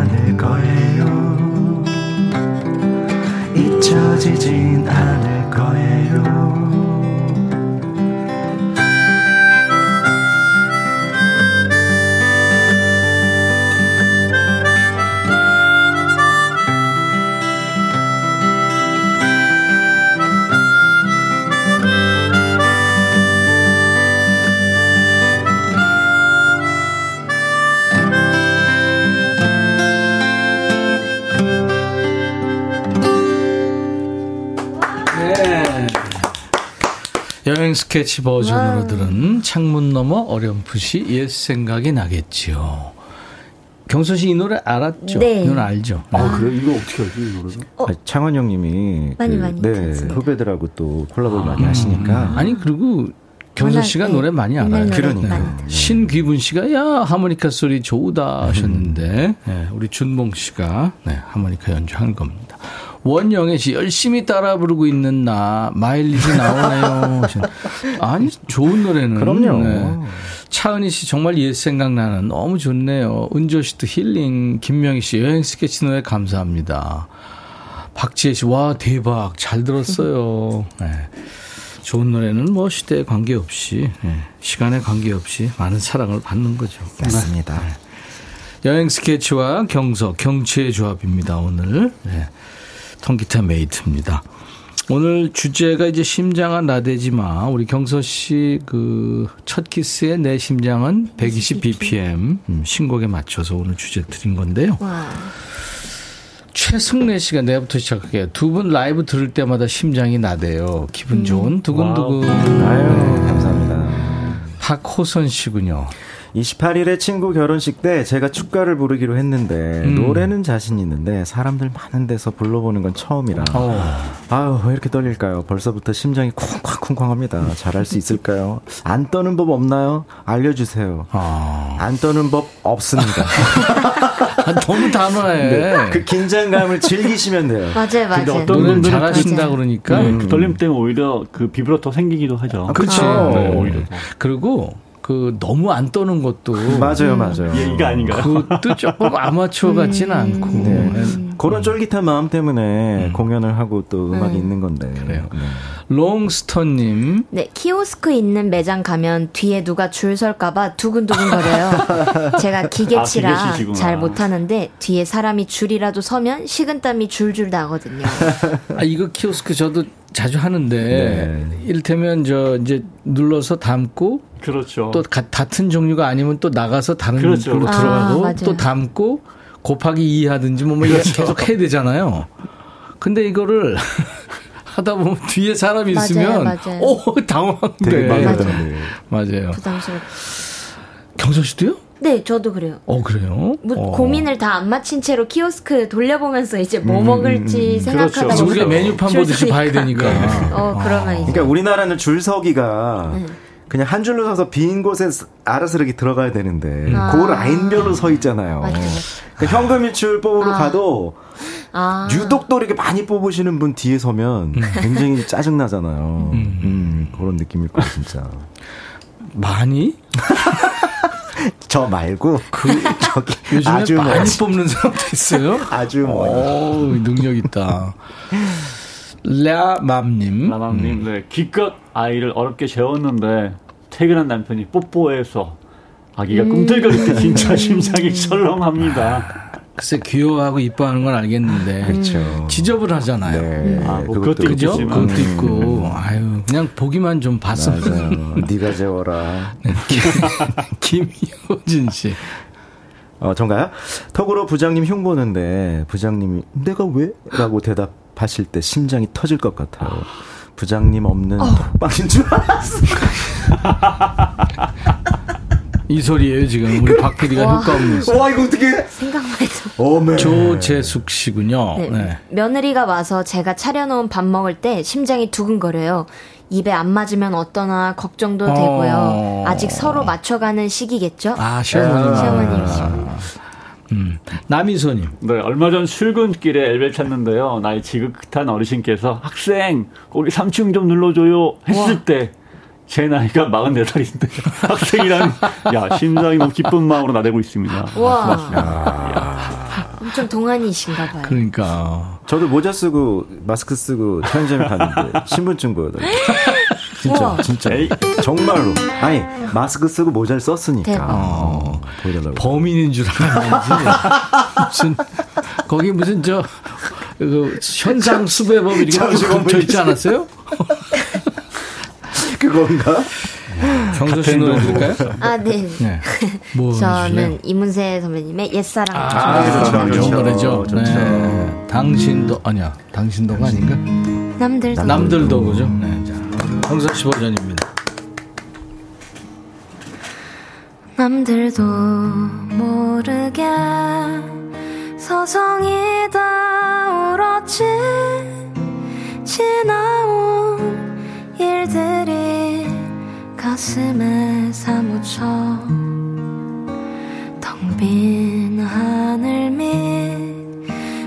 A: 스케치 버전으로
G: 와.
A: 들은 창문 너머 어렴풋이 옛 생각이 나겠지요. 경선 씨이 노래 알았죠?
G: 네.
A: 이 노래 알죠?
F: 아, 그래? 이거 어떻게 알지, 이 노래를?
E: 아니, 창원 형님이
G: 많이
E: 그,
G: 많이
E: 네,
G: 듣습니다.
E: 후배들하고 또 콜라보를 많이 하시니까
A: 아니 그리고 경선
G: 워낙,
A: 씨가
G: 네,
A: 노래 많이 알아요.
G: 노래
E: 그러니까.
G: 들어요.
A: 신귀분 씨가 야 하모니카 소리 좋다 하셨는데 네, 우리 준봉 씨가 네, 하모니카 연주한 겁니다. 원영애 씨 열심히 따라 부르고 있는 나 마일리지 나오네요. 아니 좋은 노래는
E: 그럼요.
A: 네. 차은희 씨 정말 옛 생각나는 너무 좋네요. 은조 씨도 힐링 김명희 씨 여행 스케치 노래 감사합니다. 박지혜 씨 와 대박 잘 들었어요. 네. 좋은 노래는 뭐 시대에 관계없이 예, 시간에 관계없이 많은 사랑을 받는 거죠.
E: 맞습니다.
A: 여행 스케치와 경서 경치의 조합입니다. 오늘 네. 통기타 메이트입니다. 오늘 주제가 이제 심장은 나대지 마. 우리 경서 씨 그 첫 키스의 내 심장은 120 bpm 음, 신곡에 맞춰서 오늘 주제 드린 건데요.
G: 와.
A: 최승래 씨가 내부터 시작할게요. 두 분 라이브 들을 때마다 심장이 나대요. 기분 좋은 두근두근.
E: 아유, 감사합니다.
A: 박호선 씨군요.
E: 28일에 친구 결혼식 때 제가 축가를 부르기로 했는데
A: 음.
E: 노래는 자신 있는데 사람들 많은 데서 불러보는 건 처음이라
A: 어.
E: 아유 왜 이렇게 떨릴까요? 벌써부터 심장이 쿵쾅쿵쾅합니다. 잘할 수 있을까요? 안 떠는 법 없나요? 알려주세요.
A: 아.
E: 안 떠는 법 없습니다.
A: 아, 너무 단호해.
E: 네, 그 긴장감을 즐기시면 돼요.
G: 맞아요,
F: 근데
G: 맞아요.
F: 어떤
A: 노래를
F: 분들은
A: 잘하신다. 그러니까.
F: 네, 그 떨림 때문에 오히려 그 비브라토 생기기도 하죠.
E: 아, 그쵸.
F: 네, 오히려 더.
A: 그리고 그 너무 안 떠는 것도
E: 맞아요, 맞아요.
F: 예, 이게 아닌가요?
A: 그것도 조금 아마추어 같지는 않고
E: 네.
A: 네.
E: 그런 쫄깃한 마음 때문에 공연을 하고 또 음악이 있는 건데.
A: 그래요.
E: 네.
A: 롱스턴님
G: 네, 키오스크 있는 매장 가면 뒤에 누가 줄 설까봐 두근두근거려요. 제가
F: 아,
G: 기계치라
F: 기계치시구나.
G: 잘 못하는데 뒤에 사람이 줄이라도 서면 식은땀이 줄줄 나거든요.
A: 아 이거 키오스크 저도 자주 하는데
E: 네.
A: 이를테면 저 이제 눌러서 담고
F: 그렇죠.
A: 또 가- 같은 종류가 아니면 또 나가서 다른
F: 그렇죠.
A: 걸로
G: 아,
A: 들어가고
G: 맞아요.
A: 또 담고 곱하기 2 하든지 뭐, 뭐 이거
F: 그렇죠.
A: 계속 해야 되잖아요. 근데 이거를 하다 보면 뒤에 사람이
G: 맞아요,
A: 있으면
G: 맞아요.
A: 오 당황돼.
G: 맞아요.
A: 맞아요.
G: 부담스럽.
A: 경서 씨도요?
G: 네, 저도 그래요.
A: 어 그래요?
G: 뭐
A: 어.
G: 고민을 다 안 마친 채로 키오스크 돌려보면서 이제 뭐 먹을지 생각하다
F: 그렇죠.
A: 우리가 메뉴판
G: 줄
A: 보듯이 봐야 되니까.
G: 어, 그러면 이제
E: 그러니까 우리나라는 줄 서기가
G: 네.
E: 그냥 한 줄로 서서 빈 곳에 알아서 이렇게 들어가야 되는데
G: 아.
E: 그 라인별로 서 있잖아요. 그러니까 현금 일출 뽑으러
G: 아.
E: 가도
G: 아,
E: 유독 또 이렇게 많이 뽑으시는 분 뒤에 서면 굉장히 짜증 나잖아요. 음. 그런 느낌일 거예요, 진짜.
A: 많이?
E: 저 말고 그 저기
A: 요즘에
E: 아주
A: 많이
E: 멀지.
A: 뽑는 사람도 있어요?
E: 아주 멀.
A: 오, 능력 있다. 라맘님.
F: 라맘님, 네. 기껏 아이를 어렵게 재웠는데 퇴근한 남편이 뽀뽀해서 아기가 꿈틀거릴 때 진짜 심장이 철렁합니다.
A: 글쎄 귀여워하고 이뻐하는 건 알겠는데
E: 그렇죠.
A: 지저분 하잖아요.
E: 네,
F: 아, 뭐
E: 그것도
F: 그것도
A: 그죠? 그것도 있고 아유 그냥 보기만 좀 봤으면.
E: 네가 재워라.
A: 김효진 씨.
E: 어, 전가요? 톡으로 부장님 흉 보는데 부장님이 내가 왜? 라고 대답 하실 때 심장이 터질 것 같아요. 부장님 없는 톡방인 줄 알았어.
A: 이 소리예요 지금 우리 박 PD가
G: 와.
A: 효과 없는 소리.
E: 와 이거 어떻게?
G: 생각만 해도
E: 어메.
A: 조재숙 씨군요.
G: 네.
A: 네.
G: 며느리가 와서 제가 차려놓은 밥 먹을 때 심장이 두근거려요. 입에 안 맞으면 어떠나 걱정도
A: 어.
G: 되고요. 아직 서로 맞춰가는 시기겠죠?
A: 아 시어머님.
G: 시어머님이시군요.
A: 음. 남이소님.
F: 네, 얼마 전 출근길에 엘베 탔는데요. 나이 지긋한 어르신께서 학생, 거기 3층 좀 눌러줘요. 했을 때, 제 나이가 44살인데, 학생이란, 야, 심장이 너무 기쁜 마음으로 나대고 있습니다.
G: 와. 엄청 동안이신가 봐요.
A: 그러니까
E: 저도 모자 쓰고 마스크 쓰고 편의점에 갔는데 신분증 보여달라고. 진짜
G: 우와.
E: 진짜
F: 에이.
E: 정말로 아니 마스크 쓰고 모자를 썼으니까
G: 대박.
E: 어, 보여달라고.
A: 범인인 줄 알았는지 무슨 거기 무슨 저 그, 현상 수배법 이렇게 붙여 있지 않았어요?
E: 그건가?
A: 정서 씨 노래 들을까요?
G: 아, 네.
A: 네. 뭐
G: 저는
A: 해주실래요?
G: 이문세 선배님의 옛사랑.
A: 아,
E: 그렇죠,
A: 좋은
E: 그렇죠.
A: 노래죠.
E: 좋죠.
A: 네. 당신도 아니야. 당신도가 아닌가?
G: 남들
E: 남-
A: 남들도 그죠? 네. 자. 경서 씨 버전입니다.
H: 남들도 모르게 서성이 다 울었지 지나온 일들이 가슴에 사무쳐 텅 빈 하늘 밑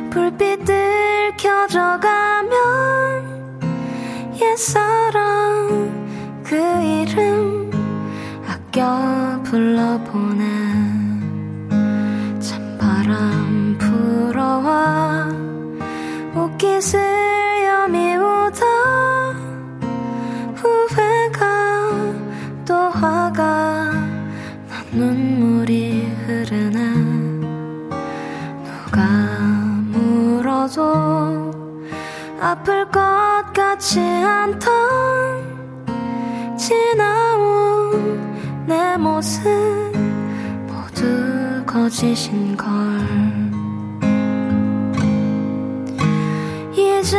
H: 불빛들 켜져가면 옛사랑 그 이름 아껴 불러보네 찬바람 불어와. 옷깃을 여미우다 후회가 또 화가 난 눈물이 흐르네. 누가 물어도 아플 것 같지 않던 지나온 내 모습 모두 거짓인 걸. 이제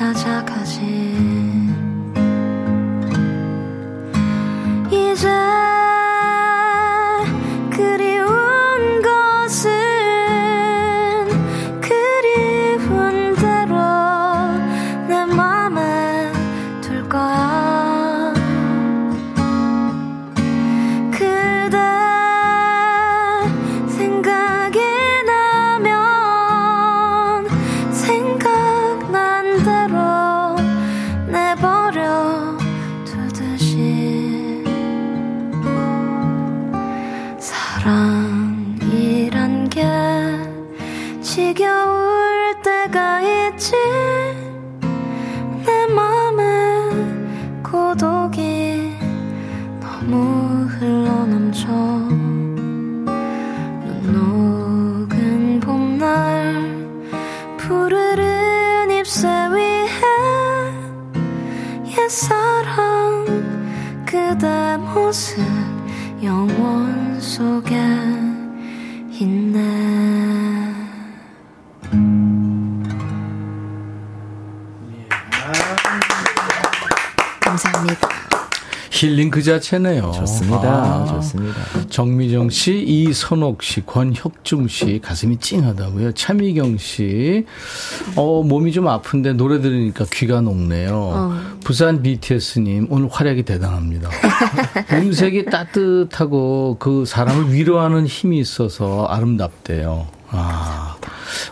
H: 길 찾아
A: 자체네요.
E: 좋습니다.
A: 아,
E: 좋습니다.
A: 정미정 씨, 이선옥 씨, 권혁중 씨, 가슴이 찡하다고요. 차미경 씨, 어, 몸이 좀 아픈데 노래 들으니까 귀가 녹네요.
G: 어.
A: 부산 BTS님, 오늘 활약이 대단합니다. 음색이 따뜻하고 그 사람을 위로하는 힘이 있어서 아름답대요. 아,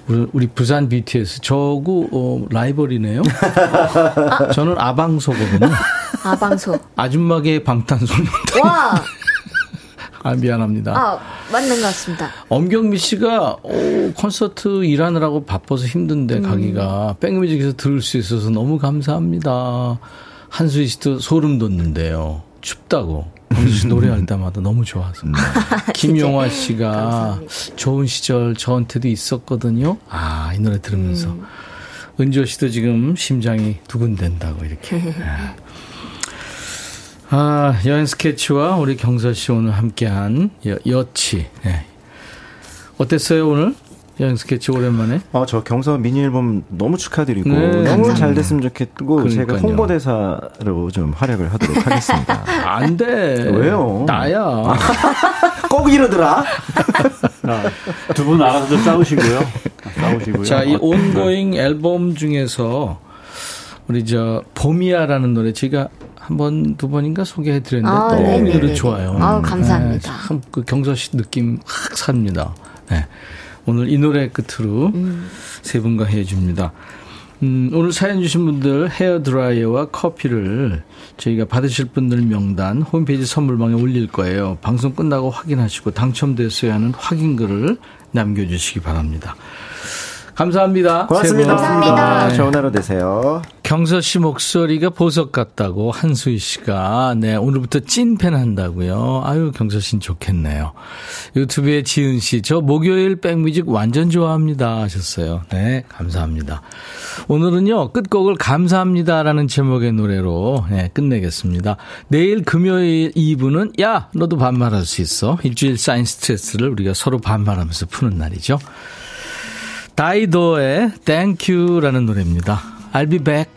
A: 우리, 우리 부산 BTS, 저구, 어, 라이벌이네요. 저는 아방소거든요.
G: 아 방소.
A: 아줌마계 방탄소년단.
G: 와!
A: 아, 미안합니다.
G: 아, 맞는 것 같습니다.
A: 엄경미 씨가 오, 콘서트 일하느라고 바빠서 힘든데
G: 음.
A: 가기가 백뮤직에서 들을 수 있어서 너무 감사합니다. 한수희 씨도 소름 돋는데요. 춥다고. 강수 씨 노래할 때마다 너무 좋아서. 김용화 씨가 좋은 시절 저한테도 있었거든요. 아, 이 노래 들으면서.
G: 음.
A: 은조 씨도 지금 심장이 두근댄다고 이렇게. 아, 여행 스케치와 우리 경서 씨 오늘 함께한 여, 여치. 네. 어땠어요, 오늘? 여행 스케치 오랜만에?
E: 어, 저 경서 미니 앨범 너무 축하드리고
A: 네,
E: 너무
A: 감사합니다.
E: 잘 됐으면 좋겠고 제가
A: 그러니까요.
E: 홍보대사로 좀 활약을 하도록 하겠습니다.
A: 안 돼.
E: 왜요?
A: 나야.
E: 꼭 이러더라.
F: 두 분 알아서 좀 싸우시고요. 싸우시고요.
A: 자, 이 온고잉 앨범 중에서 우리 저 봄이야라는 노래 제가 한 번, 두 번인가 소개해 드렸는데
G: 아,
A: 너무 이
G: 네네네네.
A: 노래 좋아요.
G: 아우, 감사합니다.
A: 네, 참그 경서 씨 느낌 확 삽니다. 네. 오늘 이 노래 끝으로
G: 음.
A: 세 분과 해 줍니다. 음, 오늘 사연 주신 분들 헤어 드라이어와 커피를 저희가 받으실 분들 명단 홈페이지 선물방에 올릴 거예요. 방송 끝나고 확인하시고 당첨됐어야 하는 확인글을 남겨주시기 바랍니다. 감사합니다.
E: 고맙습니다.
G: 감사합니다.
E: 네, 좋은 하루 되세요.
A: 경서 씨 목소리가 보석 같다고 한수희 씨가 네 오늘부터 찐팬 한다고요. 아유 경서 씨는 좋겠네요. 유튜브에 지은 씨 저 목요일 백뮤직 완전 좋아합니다 하셨어요. 네 감사합니다. 오늘은요 끝곡을 감사합니다라는 제목의 노래로 네, 끝내겠습니다. 내일 금요일 2부는 야 너도 반말할 수 있어 일주일 쌓인 스트레스를 우리가 서로 반말하면서 푸는 날이죠. 다이도의 Thank You라는 노래입니다. I'll be back.